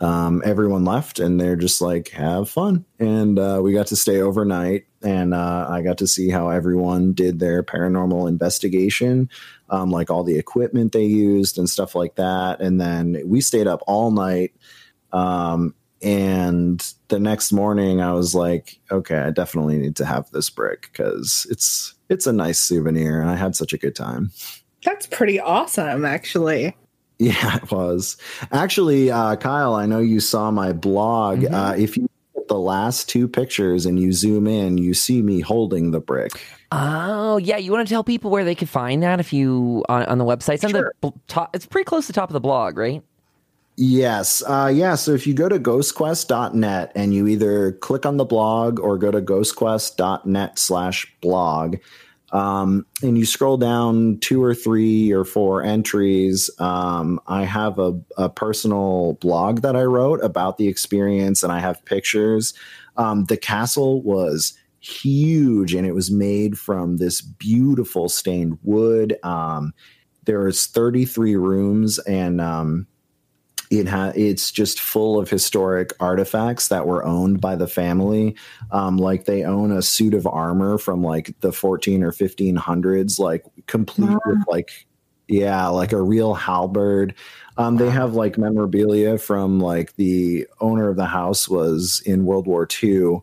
um, everyone left, and they're just like, "Have fun." And uh, we got to stay overnight, and uh, I got to see how everyone did their paranormal investigation, um, like all the equipment they used and stuff like that. And then we stayed up all night. Um, and the next morning, I was like, "Okay, I definitely need to have this brick because it's it's a nice souvenir, and I had such a good time." That's pretty awesome, actually. Yeah, it was. Actually, uh, Kyle, I know you saw my blog. Mhm. Uh, if you the last two pictures and you zoom in, you see me holding the brick. Oh, yeah. You want to tell people where they could find that if you on, on the website? It's Sure. the top. It's pretty close to the top of the blog, right? Yes. Uh, yeah. So if you go to ghostquest.net and you either click on the blog or go to ghostquest.net slash blog, um, and you scroll down two or three or four entries, um, I have a, a personal blog that I wrote about the experience and I have pictures. Um, the castle was huge and it was made from this beautiful stained wood. Um, there's 33 rooms and um, it ha- it's just full of historic artifacts that were owned by the family. Um, like they own a suit of armor from like the 14 or 1500s, like complete with like, yeah, like a real halberd. Um, they have like memorabilia from like the owner of the house was in World War II.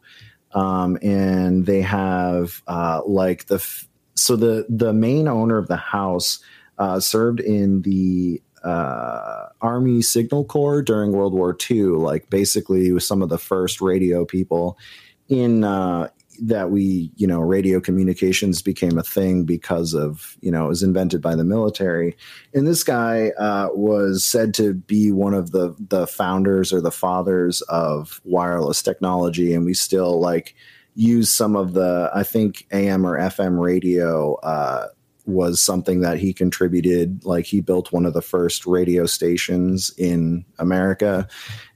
Um, and they have uh, like the f- so the the main owner of the house uh, served in the uh, Army Signal Corps during World War II. Like basically, some of the first radio people in uh, that we, you know, radio communications became a thing because of, you know, it was invented by the military. And this guy uh, was said to be one of the the founders or the fathers of wireless technology, and we still like use some of the, I think, AM or FM radio. Uh, was something that he contributed. Like he built one of the first radio stations in America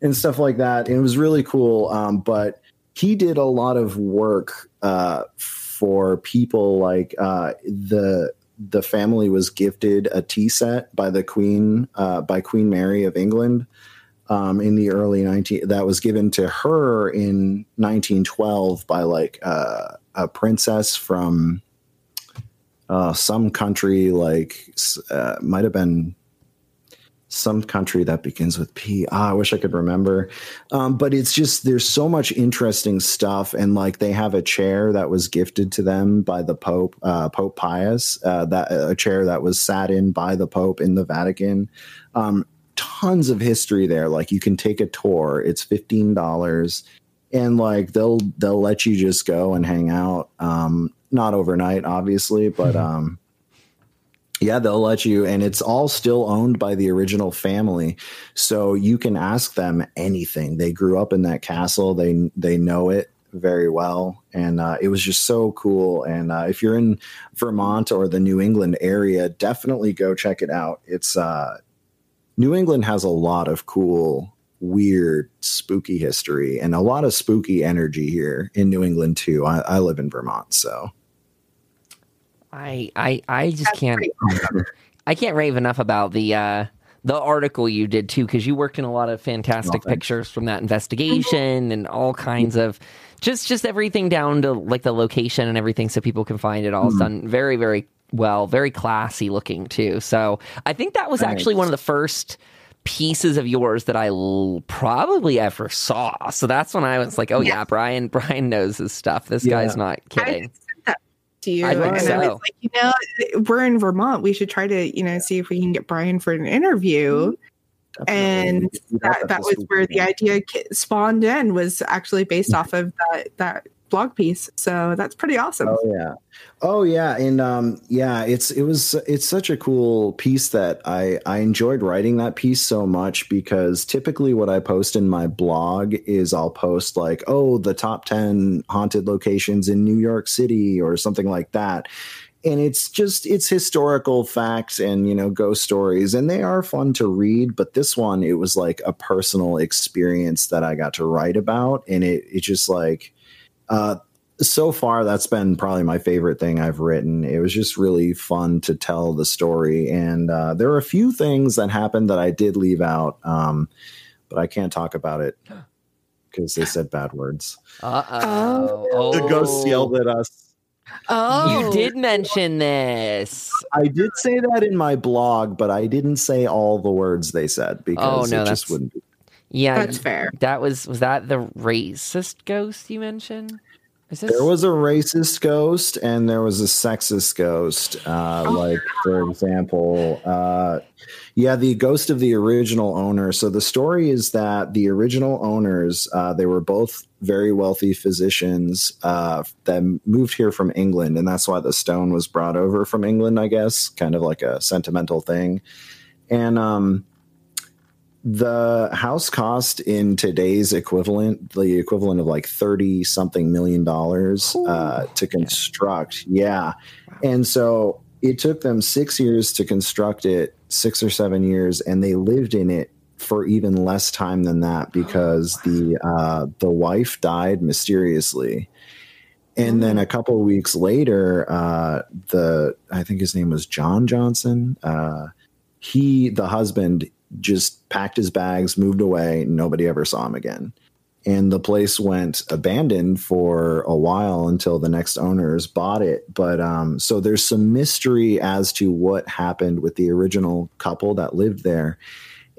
and stuff like that. And it was really cool. Um, but he did a lot of work uh, for people like uh, the the family was gifted a tea set by the Queen uh, by Queen Mary of England um, in the early 19 that was given to her in 1912 by like uh, a princess from uh, some country like uh, might have been some country that begins with P. Ah, I wish I could remember. Um, but it's just there's so much interesting stuff, and like they have a chair that was gifted to them by the Pope, uh, Pope Pius, uh, that a chair that was sat in by the Pope in the Vatican. Um, tons of history there. Like you can take a tour. It's fifteen dollars, and like they'll they'll let you just go and hang out. Um, not overnight, obviously, but mm-hmm. um, yeah, they'll let you, and it's all still owned by the original family, so you can ask them anything. They grew up in that castle. They they know it very well, and uh, it was just so cool. And uh, if you're in Vermont or the New England area, definitely go check it out. It's uh, New England has a lot of cool, weird, spooky history and a lot of spooky energy here in New England too. I, I live in Vermont, so I I I just That's can't I can't rave enough about the uh the article you did too because you worked in a lot of fantastic well, pictures from that investigation and all kinds of just just everything down to like the location and everything so people can find it all mm-hmm. done very very well very classy looking too so i think that was actually one of the first pieces of yours that I l- probably ever saw. So that's when I was like, "Oh yeah, yeah Brian. Brian knows his stuff. This yeah. guy's not kidding." To you, I and so. I was like, you know, we're in Vermont. We should try to, you know, see if we can get Brian for an interview. Definitely. And that, that was where the idea spawned in was actually based off of that that blog piece. So that's pretty awesome. Oh yeah. Oh yeah. And um yeah, it's it was it's such a cool piece that I I enjoyed writing that piece so much because typically what I post in my blog is I'll post like, oh, the top 10 haunted locations in New York City or something like that and it's just it's historical facts and you know ghost stories and they are fun to read but this one it was like a personal experience that i got to write about and it it just like uh, so far, that's been probably my favorite thing I've written. It was just really fun to tell the story, and uh, there are a few things that happened that I did leave out, um, but I can't talk about it because they said bad words. Uh-oh. Oh, the ghosts yelled at us. Oh, you did mention this. I did say that in my blog, but I didn't say all the words they said because oh, no, it just wouldn't be. Yeah, that's fair. That was was that the racist ghost you mentioned? This... There was a racist ghost and there was a sexist ghost. Uh, oh, like for example, uh, yeah, the ghost of the original owner. So the story is that the original owners, uh, they were both very wealthy physicians uh, that moved here from England, and that's why the stone was brought over from England. I guess, kind of like a sentimental thing, and um, the house cost in today's equivalent, the equivalent of like 30 something million dollars uh, to construct. Yeah. Wow. And so it took them six years to construct it, six or seven years, and they lived in it for even less time than that oh, because oh, wow. the uh, the wife died mysteriously. And then a couple of weeks later, uh, the I think his name was John Johnson. Uh, he, the husband, just packed his bags, moved away. Nobody ever saw him again. And the place went abandoned for a while until the next owners bought it. But um, so there's some mystery as to what happened with the original couple that lived there.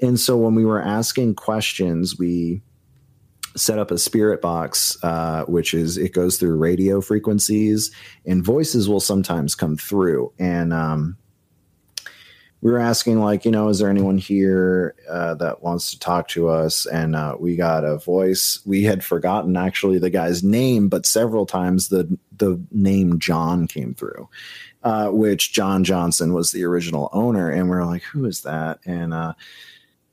And so when we were asking questions, we set up a spirit box, uh, which is it goes through radio frequencies, and voices will sometimes come through. And um, we were asking like you know is there anyone here uh, that wants to talk to us? And uh, we got a voice. We had forgotten actually the guy's name but several times the the name john came through uh, which john johnson was the original owner. And we are like who is that? And uh,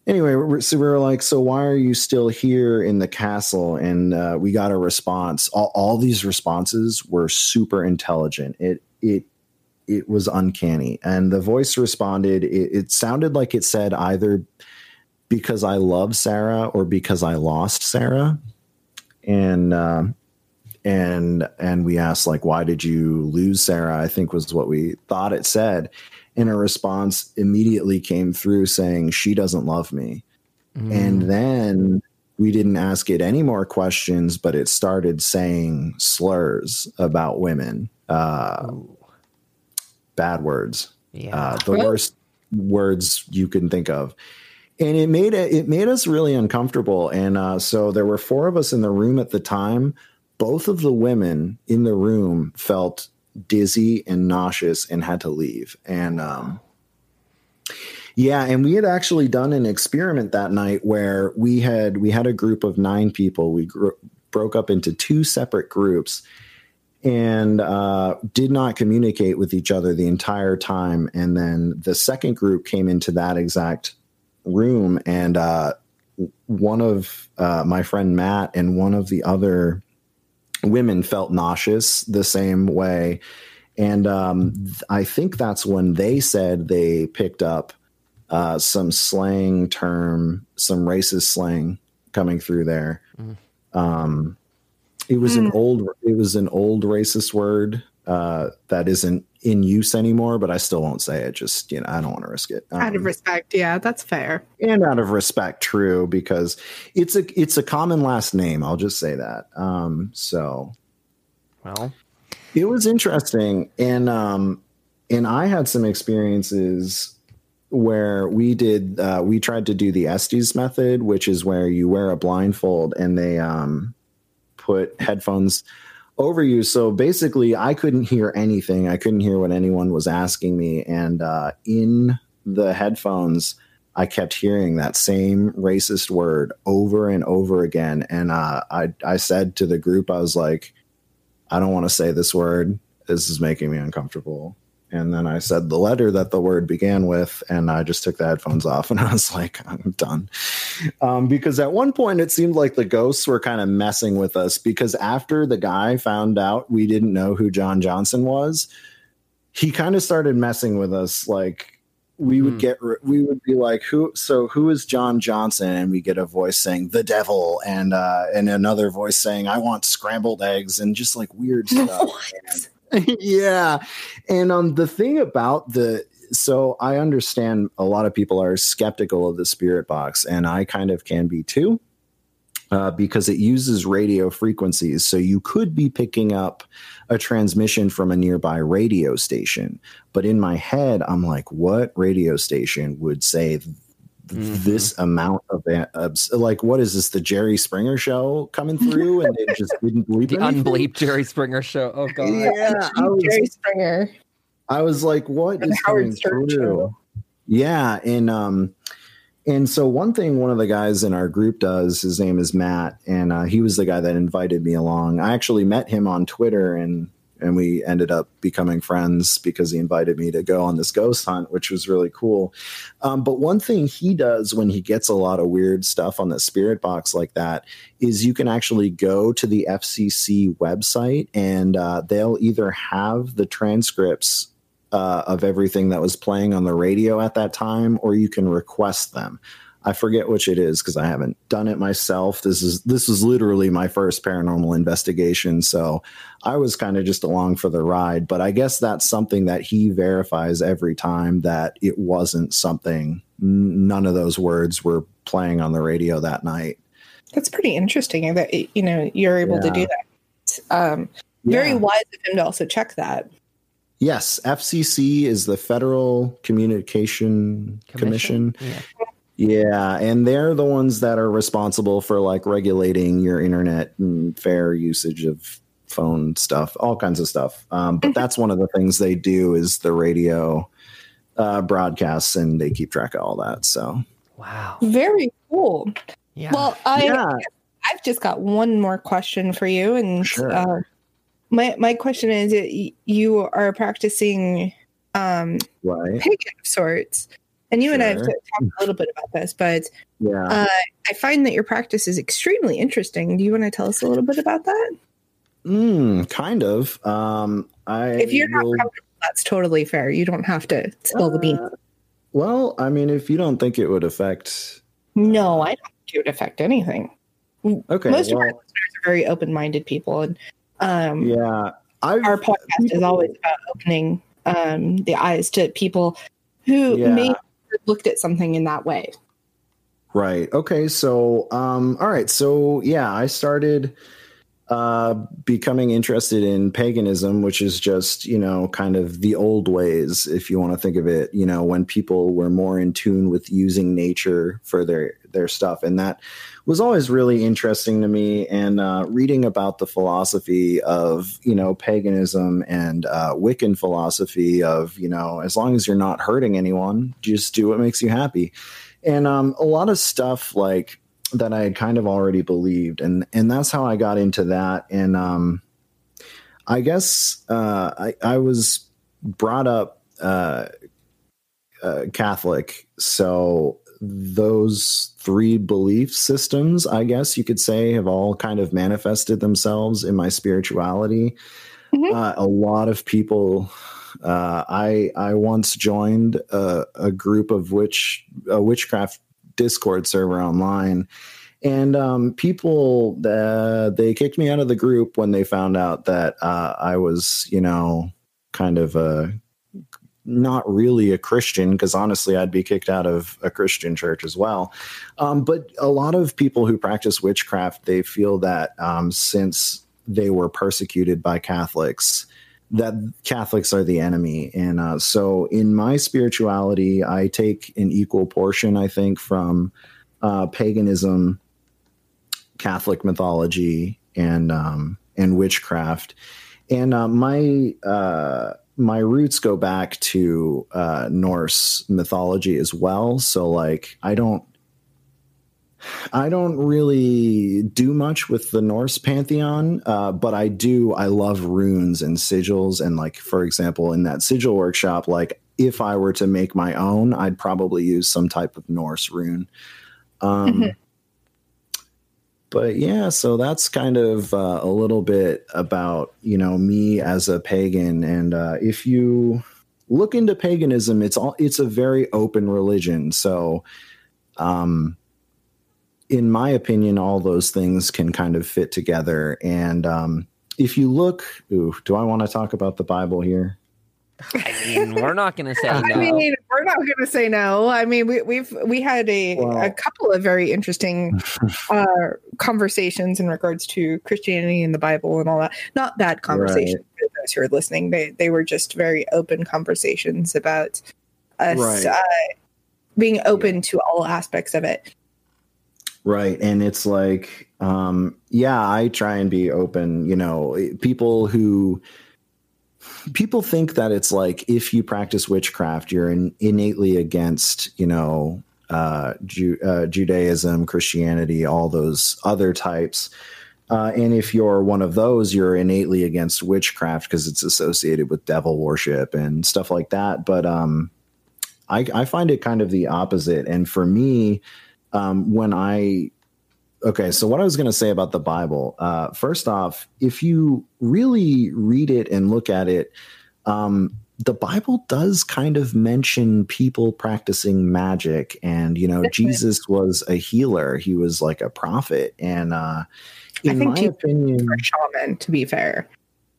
anyway so we were like so why are you still here in the castle? And uh, we got a response. All, all these responses were super intelligent. It it it was uncanny. And the voice responded, it, it sounded like it said either because I love Sarah or because I lost Sarah. And, uh, and and we asked like why did you lose sarah i think was what we thought it said and a response immediately came through saying she doesn't love me mm. and then we didn't ask it any more questions but it started saying slurs about women uh, bad words. Yeah. Uh, the worst words you can think of. And it made it, it made us really uncomfortable. And uh, so there were four of us in the room at the time. Both of the women in the room felt dizzy and nauseous and had to leave. And um, Yeah, and we had actually done an experiment that night where we had we had a group of nine people. We gr- broke up into two separate groups and uh, did not communicate with each other the entire time. And then the second group came into that exact room, and uh, one of uh, my friend Matt and one of the other women felt nauseous the same way. And um, I think that's when they said they picked up uh, some slang term, some racist slang coming through there. Mm. Um, it was mm. an old, it was an old racist word uh, that isn't in use anymore, but I still won't say it. Just you know, I don't want to risk it. Um, out of um, respect, yeah, that's fair. And out of respect, true, because it's a it's a common last name. I'll just say that. Um, so, well, it was interesting, and um, and I had some experiences where we did uh, we tried to do the Estes method, which is where you wear a blindfold and they um, put headphones over you. So basically, I couldn't hear anything. I couldn't hear what anyone was asking me, and uh, in the headphones. I kept hearing that same racist word over and over again. And uh, I, I said to the group, I was like, I don't want to say this word. This is making me uncomfortable. And then I said the letter that the word began with, and I just took the headphones off and I was like, I'm done. Um, because at one point it seemed like the ghosts were kind of messing with us because after the guy found out we didn't know who John Johnson was, he kind of started messing with us. Like we would mm. get, we would be like, who, so who is John Johnson? And we get a voice saying the devil and, uh, and another voice saying, I want scrambled eggs and just like weird stuff. yeah. And um the thing about the so I understand a lot of people are skeptical of the spirit box, and I kind of can be too. Uh, because it uses radio frequencies. So you could be picking up a transmission from a nearby radio station. But in my head, I'm like, what radio station would say mm-hmm. this amount of, uh, like what is this the Jerry Springer show coming through and they just didn't bleep the anything? unbleeped Jerry Springer show. Oh god, yeah, was, Jerry Springer. I was like, what is coming through? Show. Yeah, and um, and so one thing one of the guys in our group does, his name is Matt, and uh, he was the guy that invited me along. I actually met him on Twitter and and we ended up becoming friends because he invited me to go on this ghost hunt, which was really cool. Um, but one thing he does when he gets a lot of weird stuff on the spirit box like that is you can actually go to the FCC website and uh, they'll either have the transcripts uh, of everything that was playing on the radio at that time, or you can request them. I forget which it is because I haven't done it myself. This is this is literally my first paranormal investigation, so I was kind of just along for the ride. But I guess that's something that he verifies every time that it wasn't something. None of those words were playing on the radio that night. That's pretty interesting that you know you're able yeah. to do that. Um, very yeah. wise of him to also check that. Yes, FCC is the Federal Communication Commission. Commission. Yeah. Yeah, and they're the ones that are responsible for like regulating your internet and fair usage of phone stuff, all kinds of stuff. Um, but that's one of the things they do is the radio uh, broadcasts, and they keep track of all that. So, wow, very cool. Yeah. Well, I yeah. I've just got one more question for you, and sure. uh, my my question is: you are practicing um, right. pagan of sorts. And you sure. and I have talked a little bit about this, but yeah, uh, I find that your practice is extremely interesting. Do you want to tell us a little bit about that? Mm, kind of. Um, I if you're not comfortable, that's totally fair. You don't have to spill uh, the beans. Uh, well, I mean, if you don't think it would affect, no, I don't think it would affect anything. Okay, most well, of our listeners are very open-minded people, and um, yeah, I've, our podcast people, is always about opening um, the eyes to people who yeah. may looked at something in that way. Right. Okay. So, um, all right. So, yeah, I started uh, becoming interested in paganism, which is just, you know, kind of the old ways, if you want to think of it, you know, when people were more in tune with using nature for their, their stuff. And that was always really interesting to me. And uh, reading about the philosophy of, you know, paganism and uh, Wiccan philosophy of, you know, as long as you're not hurting anyone, just do what makes you happy. And um, a lot of stuff like, that I had kind of already believed, and and that's how I got into that. And um, I guess uh, I I was brought up uh, uh, Catholic, so those three belief systems, I guess you could say, have all kind of manifested themselves in my spirituality. Mm-hmm. Uh, a lot of people. Uh, I I once joined a, a group of witch a witchcraft Discord server online. And um, people, uh, they kicked me out of the group when they found out that uh, I was, you know, kind of a not really a Christian, because honestly, I'd be kicked out of a Christian church as well. Um, but a lot of people who practice witchcraft, they feel that um, since they were persecuted by Catholics, that Catholics are the enemy. And uh, so in my spirituality, I take an equal portion, I think, from uh, paganism, Catholic mythology, and um, and witchcraft. And uh, my uh, my roots go back to uh, Norse mythology as well. So like I don't I don't really do much with the Norse pantheon, uh, but I do. I love runes and sigils, and like for example, in that sigil workshop, like if I were to make my own, I'd probably use some type of Norse rune. Um, mm-hmm. But yeah, so that's kind of uh, a little bit about you know me as a pagan, and uh, if you look into paganism, it's all it's a very open religion, so. Um, in my opinion, all those things can kind of fit together. And um, if you look, ooh, do I want to talk about the Bible here? I mean, we're not going to say no. I mean, we're not going to say no. I mean, we, we've we had a, well, a couple of very interesting uh, conversations in regards to Christianity and the Bible and all that. Not bad conversations right. for those who are listening. They they were just very open conversations about us right. uh, being open yeah. to all aspects of it. Right. And it's like, um, yeah, I try and be open. You know, people who people think that it's like if you practice witchcraft, you're in, innately against, you know, uh, Ju- uh, Judaism, Christianity, all those other types. Uh, and if you're one of those, you're innately against witchcraft because it's associated with devil worship and stuff like that. But um, I, I find it kind of the opposite. And for me, um, when I okay, so what I was going to say about the Bible, uh, first off, if you really read it and look at it, um, the Bible does kind of mention people practicing magic, and you know, Jesus was a healer; he was like a prophet, and uh, in my opinion, a shaman. To be fair,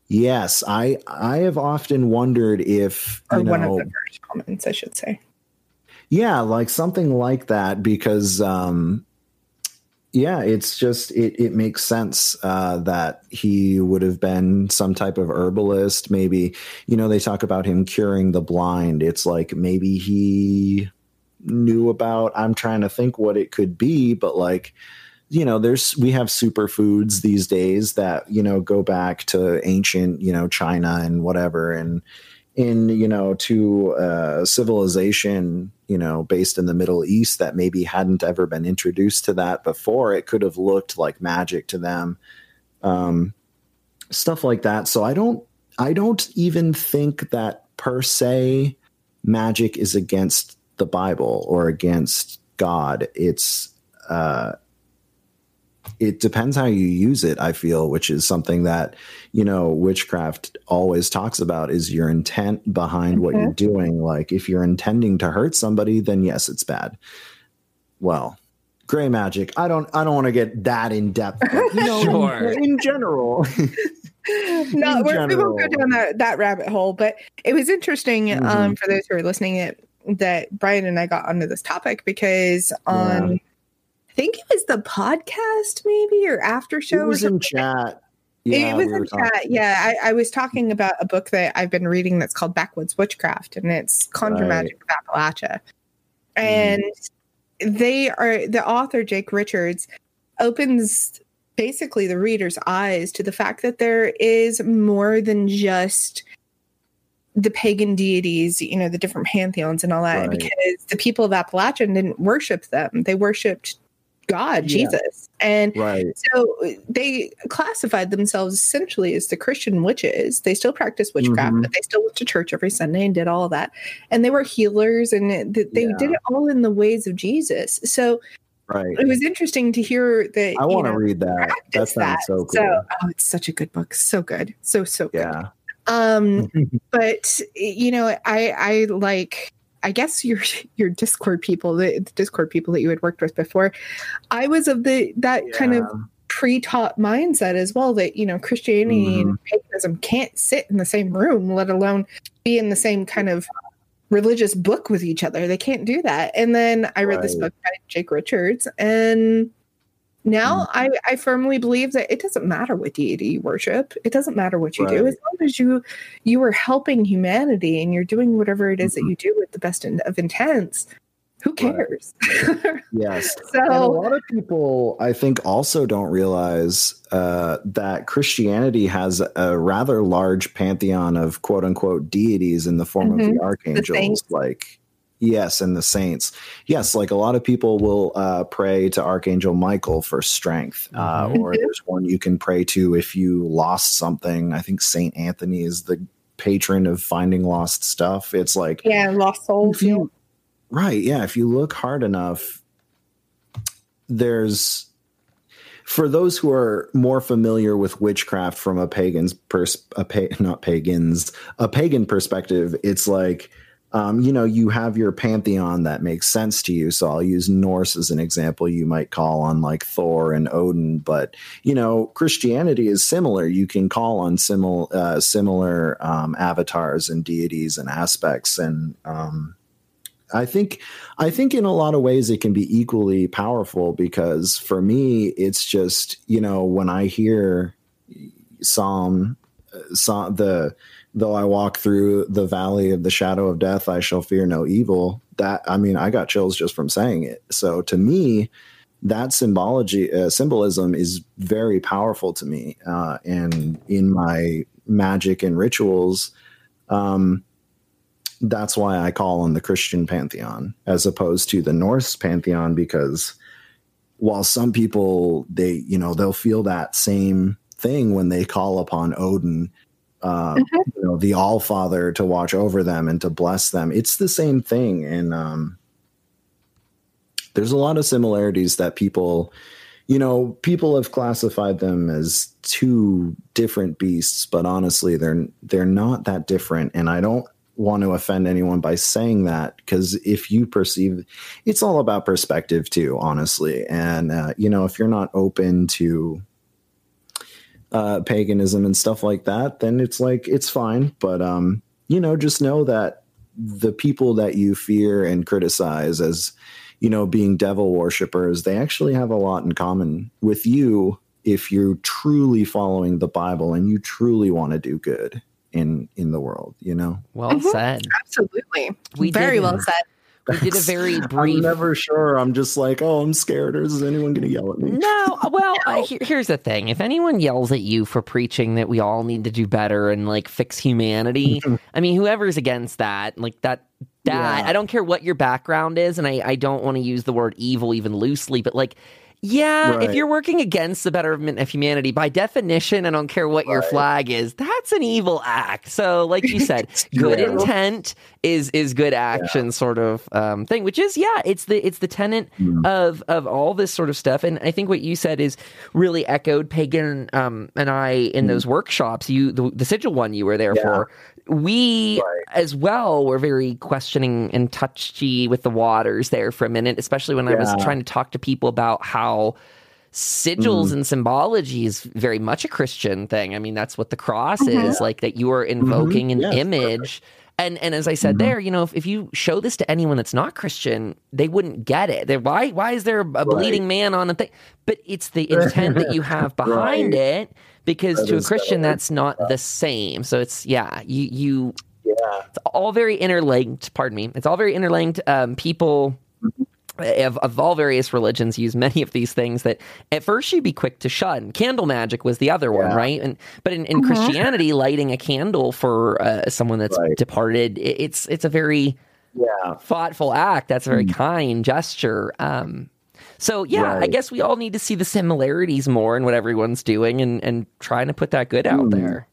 yes, I I have often wondered if or know, one of the first shamans, I should say. Yeah, like something like that because um yeah, it's just it it makes sense uh, that he would have been some type of herbalist. Maybe you know they talk about him curing the blind. It's like maybe he knew about. I'm trying to think what it could be, but like you know, there's we have superfoods these days that you know go back to ancient you know China and whatever, and in you know to a civilization you know based in the middle east that maybe hadn't ever been introduced to that before. It could have looked like magic to them um, stuff like that. So i don't i don't even think that per se magic is against the bible or against god. It's uh it depends how you use it i feel which is something that you know witchcraft always talks about is your intent behind mm-hmm. what you're doing like if you're intending to hurt somebody then yes it's bad well gray magic i don't i don't want to get that in depth but, you know, sure. in, in general no we're, we won't go down that, that rabbit hole but it was interesting um, mm-hmm. um, for those who are listening it that brian and i got onto this topic because on yeah I think it was the podcast maybe or after show. It was in chat. Yeah, it was we in chat. Yeah, I, I, was talking about a book that I've been reading that's called Backwoods Witchcraft, and it's Conjure right. Magic of Appalachia. Mm-hmm. And mm. they are the author Jake Richards opens basically the reader's eyes to the fact that there is more than just the pagan deities, you know, the different pantheons and all that, right. because the people of Appalachian didn't worship them. They worshiped God, yeah. Jesus. And right. so they classified themselves essentially as the Christian witches. They still practice witchcraft, mm-hmm. but they still went to church every Sunday and did all of that. And they were healers and they yeah. did it all in the ways of Jesus. So Right. It was interesting to hear that. I want to read that. That sounds that. so cool. So, oh, it's such a good book. So good. So so good. Yeah. Um, but you know, I I like I guess your your Discord people, the, the, Discord people that you had worked with before, I was of the that yeah. kind of pre-taught mindset as well that you know Christianity mm-hmm. and paganism can't sit in the same room, let alone be in the same kind of religious book with each other. They can't do that. And then I read right. this book by Jake Richards, and now mm-hmm. I, I firmly believe that it doesn't matter what deity you worship. It doesn't matter what you right. do as long as you you are helping humanity and you're doing whatever it is mm-hmm. that you do with the best in, of intents. Who cares? Right. yes. so and a lot of people, I think, also don't realize uh, that Christianity has a rather large pantheon of quote unquote deities in the form mm-hmm. of the mm-hmm. archangels, the like Yes, and the saints. Yes, like a lot of people will uh, pray to Archangel Michael for strength, uh, mm-hmm. or there's one you can pray to if you lost something. I think Saint Anthony is the patron of finding lost stuff. It's like yeah, lost souls. You, right? Yeah, if you look hard enough, there's for those who are more familiar with witchcraft from a pagan's pers- a pa- not pagans a pagan perspective. It's like um, you know, you have your pantheon that makes sense to you. So I'll use Norse as an example. You might call on like Thor and Odin, but you know, Christianity is similar. You can call on similar uh, similar um, avatars and deities and aspects, and um, I think I think in a lot of ways it can be equally powerful because for me, it's just you know when I hear Psalm, uh, Psalm the though I walk through the valley of the shadow of death, I shall fear no evil. That I mean, I got chills just from saying it. So to me, that symbology, uh, symbolism is very powerful to me. Uh, and in my magic and rituals, um, that's why I call on the Christian pantheon as opposed to the Norse pantheon because while some people they you know they'll feel that same thing when they call upon Odin uh, mm-hmm. you know, the All Father to watch over them and to bless them. It's the same thing, and um, there's a lot of similarities that people, you know, people have classified them as two different beasts, but honestly, they're they're not that different, and I don't want to offend anyone by saying that because if you perceive it's all about perspective too honestly and uh, you know if you're not open to uh, paganism and stuff like that, then it's like it's fine. But um, you know, just know that the people that you fear and criticize as you know being devil worshippers, they actually have a lot in common with you if you're truly following the Bible and you truly want to do good in in the world. You know. Well mm-hmm. said. Absolutely. We very well said. We did a very brief. I'm never sure. I'm just like, oh, I'm scared. Or is anyone going to yell at me? No. Well, no. Uh, here's the thing: if anyone yells at you for preaching that we all need to do better and like fix humanity, I mean, whoever's against that, like that, that yeah. I don't care what your background is, and I I don't want to use the word evil even loosely, but like yeah, right. if you're working against the betterment of humanity, by definition, I don't care what right. your flag is, that's an evil act. So, like you said, good intent is is good action, yeah. sort of um, thing. Which is, yeah, it's the it's the tenant mm. of of all this sort of stuff. And I think what you said is really echoed Pagan um, and I in mm. those workshops. You the, the sigil one you were there yeah. for we right. as well were very questioning and touchy with the waters there for a minute, especially when yeah. I was trying to talk to people about how sigils mm. and symbology is very much a Christian thing. I mean, that's what the cross mm-hmm. is like that you are invoking mm-hmm. an yes, image. Perfect. And and as I said mm-hmm. there, you know, if, if you show this to anyone that's not Christian, they wouldn't get it. They're, why why is there a right. bleeding man on a thing? But it's the intent that you have behind right. it because that to a Christian that's not the same. So it's yeah, you you yeah. It's all very interlinked, pardon me. It's all very interlinked. Um, people of, of, all various religions use many of these things that at first you'd be quick to shun. Candle magic was the other yeah. one, right? And but in, in mm-hmm. Christianity, lighting a candle for uh, someone that's right. departed, it's it's a very yeah. thoughtful act. That's a very mm. kind gesture. Um, so yeah, right. I guess we all need to see the similarities more in what everyone's doing and and trying to put that good out mm. there.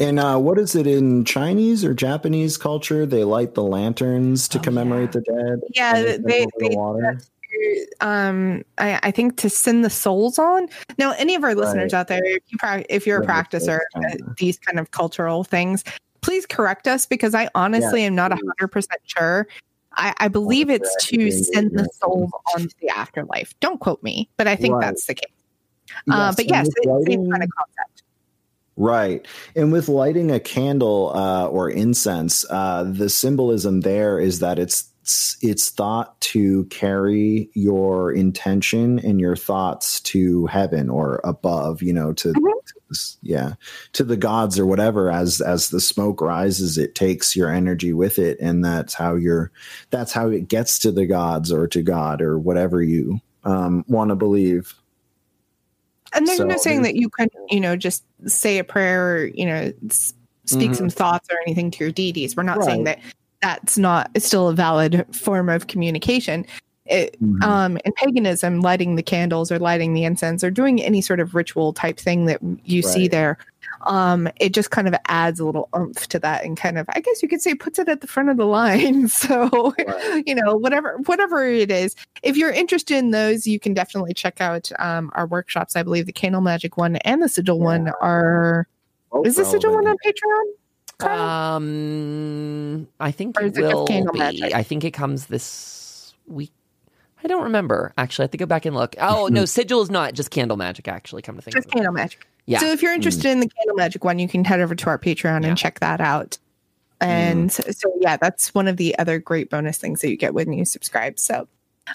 And uh, what is it in Chinese or Japanese culture? They light the lanterns to oh, commemorate yeah. the dead. Yeah, they, they, the um, I, I, think to send the souls on. Now, any of our listeners right. out there, if you if you're a practicer, uh, these kind of cultural things, please correct us because I honestly yeah, am not hundred percent sure. I, I believe it's to send the souls on to the afterlife. Don't quote me, but I think right. that's the case. Yes, uh, but yes, it's the same kind of concept. Right. And with lighting a candle uh, or incense, uh, the symbolism there is that it's it's thought to carry your intention and your thoughts to heaven or above, you know, to, mm-hmm. to yeah, to the gods or whatever. As as the smoke rises, it takes your energy with it, and that's how you're that's how it gets to the gods or to God or whatever you um, want to believe. And there's so, no saying that you can, you know, just say a prayer or, you know, speak mm-hmm. some thoughts or anything to your deities. We're not right. saying that that's not still a valid form of communication. It, mm-hmm. um, in paganism, lighting the candles or lighting the incense or doing any sort of ritual type thing that you right. see there, um, it just kind of adds a little oomph to that and kind of, I guess you could say, puts it at the front of the line. So, right. you know, whatever whatever it is, if you're interested in those, you can definitely check out um, our workshops. I believe the Candle Magic one and the Sigil yeah. one are. Both is the Sigil one on Patreon? Um, I think it will be. Magic? I think it comes this week I don't remember actually. I have to go back and look. Oh no, sigil is not just candle magic. Actually, come to think, just candle magic. Yeah. So if you're interested mm. in the candle magic one, you can head over to our Patreon yeah. and check that out. And mm. so yeah, that's one of the other great bonus things that you get when you subscribe. So,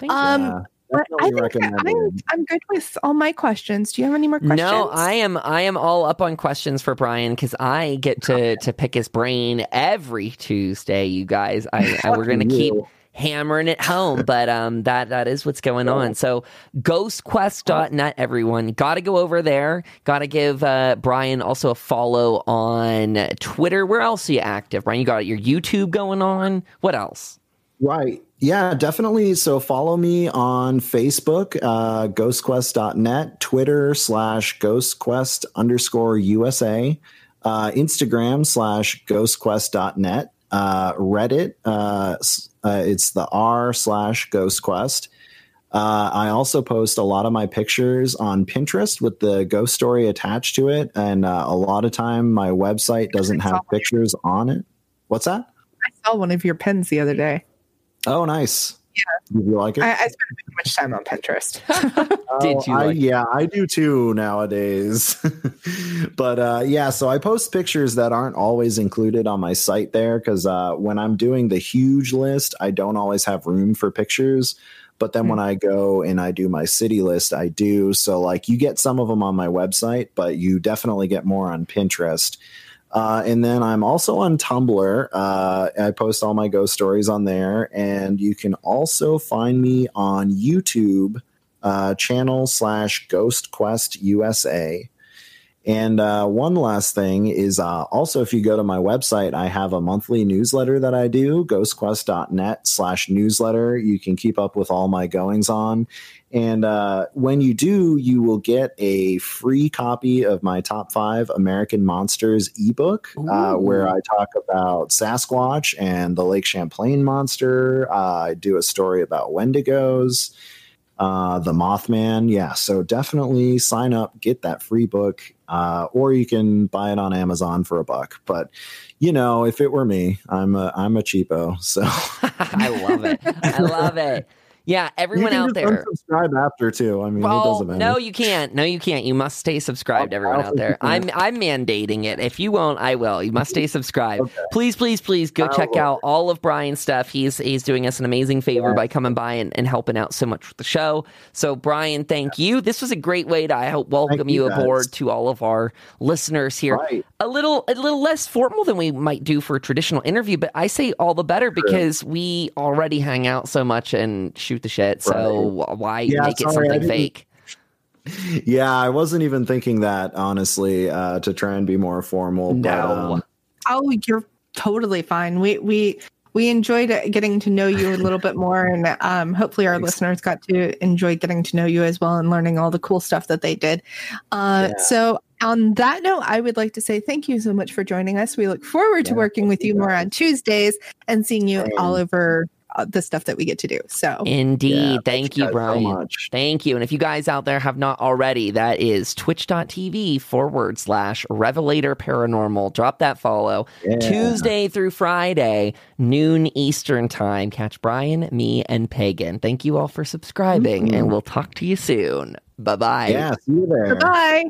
um, I think I'm, I'm good with all my questions. Do you have any more questions? No, I am. I am all up on questions for Brian because I get to to pick his brain every Tuesday. You guys, I, I we're gonna keep hammering it home. But um, that that is what's going on. So ghostquest.net, everyone. Got to go over there. Got to give uh, Brian also a follow on Twitter. Where else are you active, Brian? You got your YouTube going on. What else? Right. Yeah, definitely. So follow me on Facebook, uh, ghostquest.net, Twitter slash ghostquest underscore USA, uh, Instagram slash ghostquest.net, uh, Reddit, uh, uh, it's the r slash Ghost Quest. Uh, I also post a lot of my pictures on Pinterest with the ghost story attached to it, and uh, a lot of time my website doesn't have pictures on it. What's that? I saw one of your pens the other day. Oh, nice. Yeah. Did you like it? I, I spend too much time on Pinterest. Did you? Oh, like I, yeah, I do too nowadays. but uh, yeah, so I post pictures that aren't always included on my site there because uh, when I'm doing the huge list, I don't always have room for pictures. But then mm-hmm. when I go and I do my city list, I do. So, like, you get some of them on my website, but you definitely get more on Pinterest. Uh, and then I'm also on Tumblr. Uh, I post all my ghost stories on there. And you can also find me on YouTube uh, channel slash Ghost Quest USA. And uh, one last thing is uh, also if you go to my website, I have a monthly newsletter that I do, ghostquest.net slash newsletter. You can keep up with all my goings on. And uh, when you do, you will get a free copy of my top five American monsters ebook, uh, where I talk about Sasquatch and the Lake Champlain monster. Uh, I do a story about Wendigos uh, the Mothman. Yeah, so definitely sign up, get that free book, uh, or you can buy it on Amazon for a buck. But you know, if it were me, I'm a I'm a cheapo. So I love it. I love it. Yeah, everyone out there. Subscribe after too. I mean, well, it doesn't matter. No, you can't. No, you can't. You must stay subscribed. Oh, everyone out there. I'm I'm mandating it. If you won't, I will. You must stay subscribed. okay. Please, please, please go I check will. out all of Brian's stuff. He's he's doing us an amazing favor yeah. by coming by and, and helping out so much with the show. So, Brian, thank yeah. you. This was a great way to I hope welcome you, you aboard to all of our listeners here. Right. A little a little less formal than we might do for a traditional interview, but I say all the better because we already hang out so much and shoot the shit. So why yeah, make sorry, it something fake? Yeah, I wasn't even thinking that honestly uh, to try and be more formal. No. But, um, oh, you're totally fine. We we we enjoyed getting to know you a little bit more, and um, hopefully our Thanks. listeners got to enjoy getting to know you as well and learning all the cool stuff that they did. Uh, yeah. So, on that note, I would like to say thank you so much for joining us. We look forward to working with you more on Tuesdays and seeing you all over uh, the stuff that we get to do. So, indeed. Yeah, thank you, Brian. So thank you. And if you guys out there have not already, that is twitch.tv forward slash revelator paranormal. Drop that follow yeah. Tuesday through Friday, noon Eastern time. Catch Brian, me, and Pagan. Thank you all for subscribing, mm-hmm. and we'll talk to you soon. Bye bye. Yeah, see you there. Bye.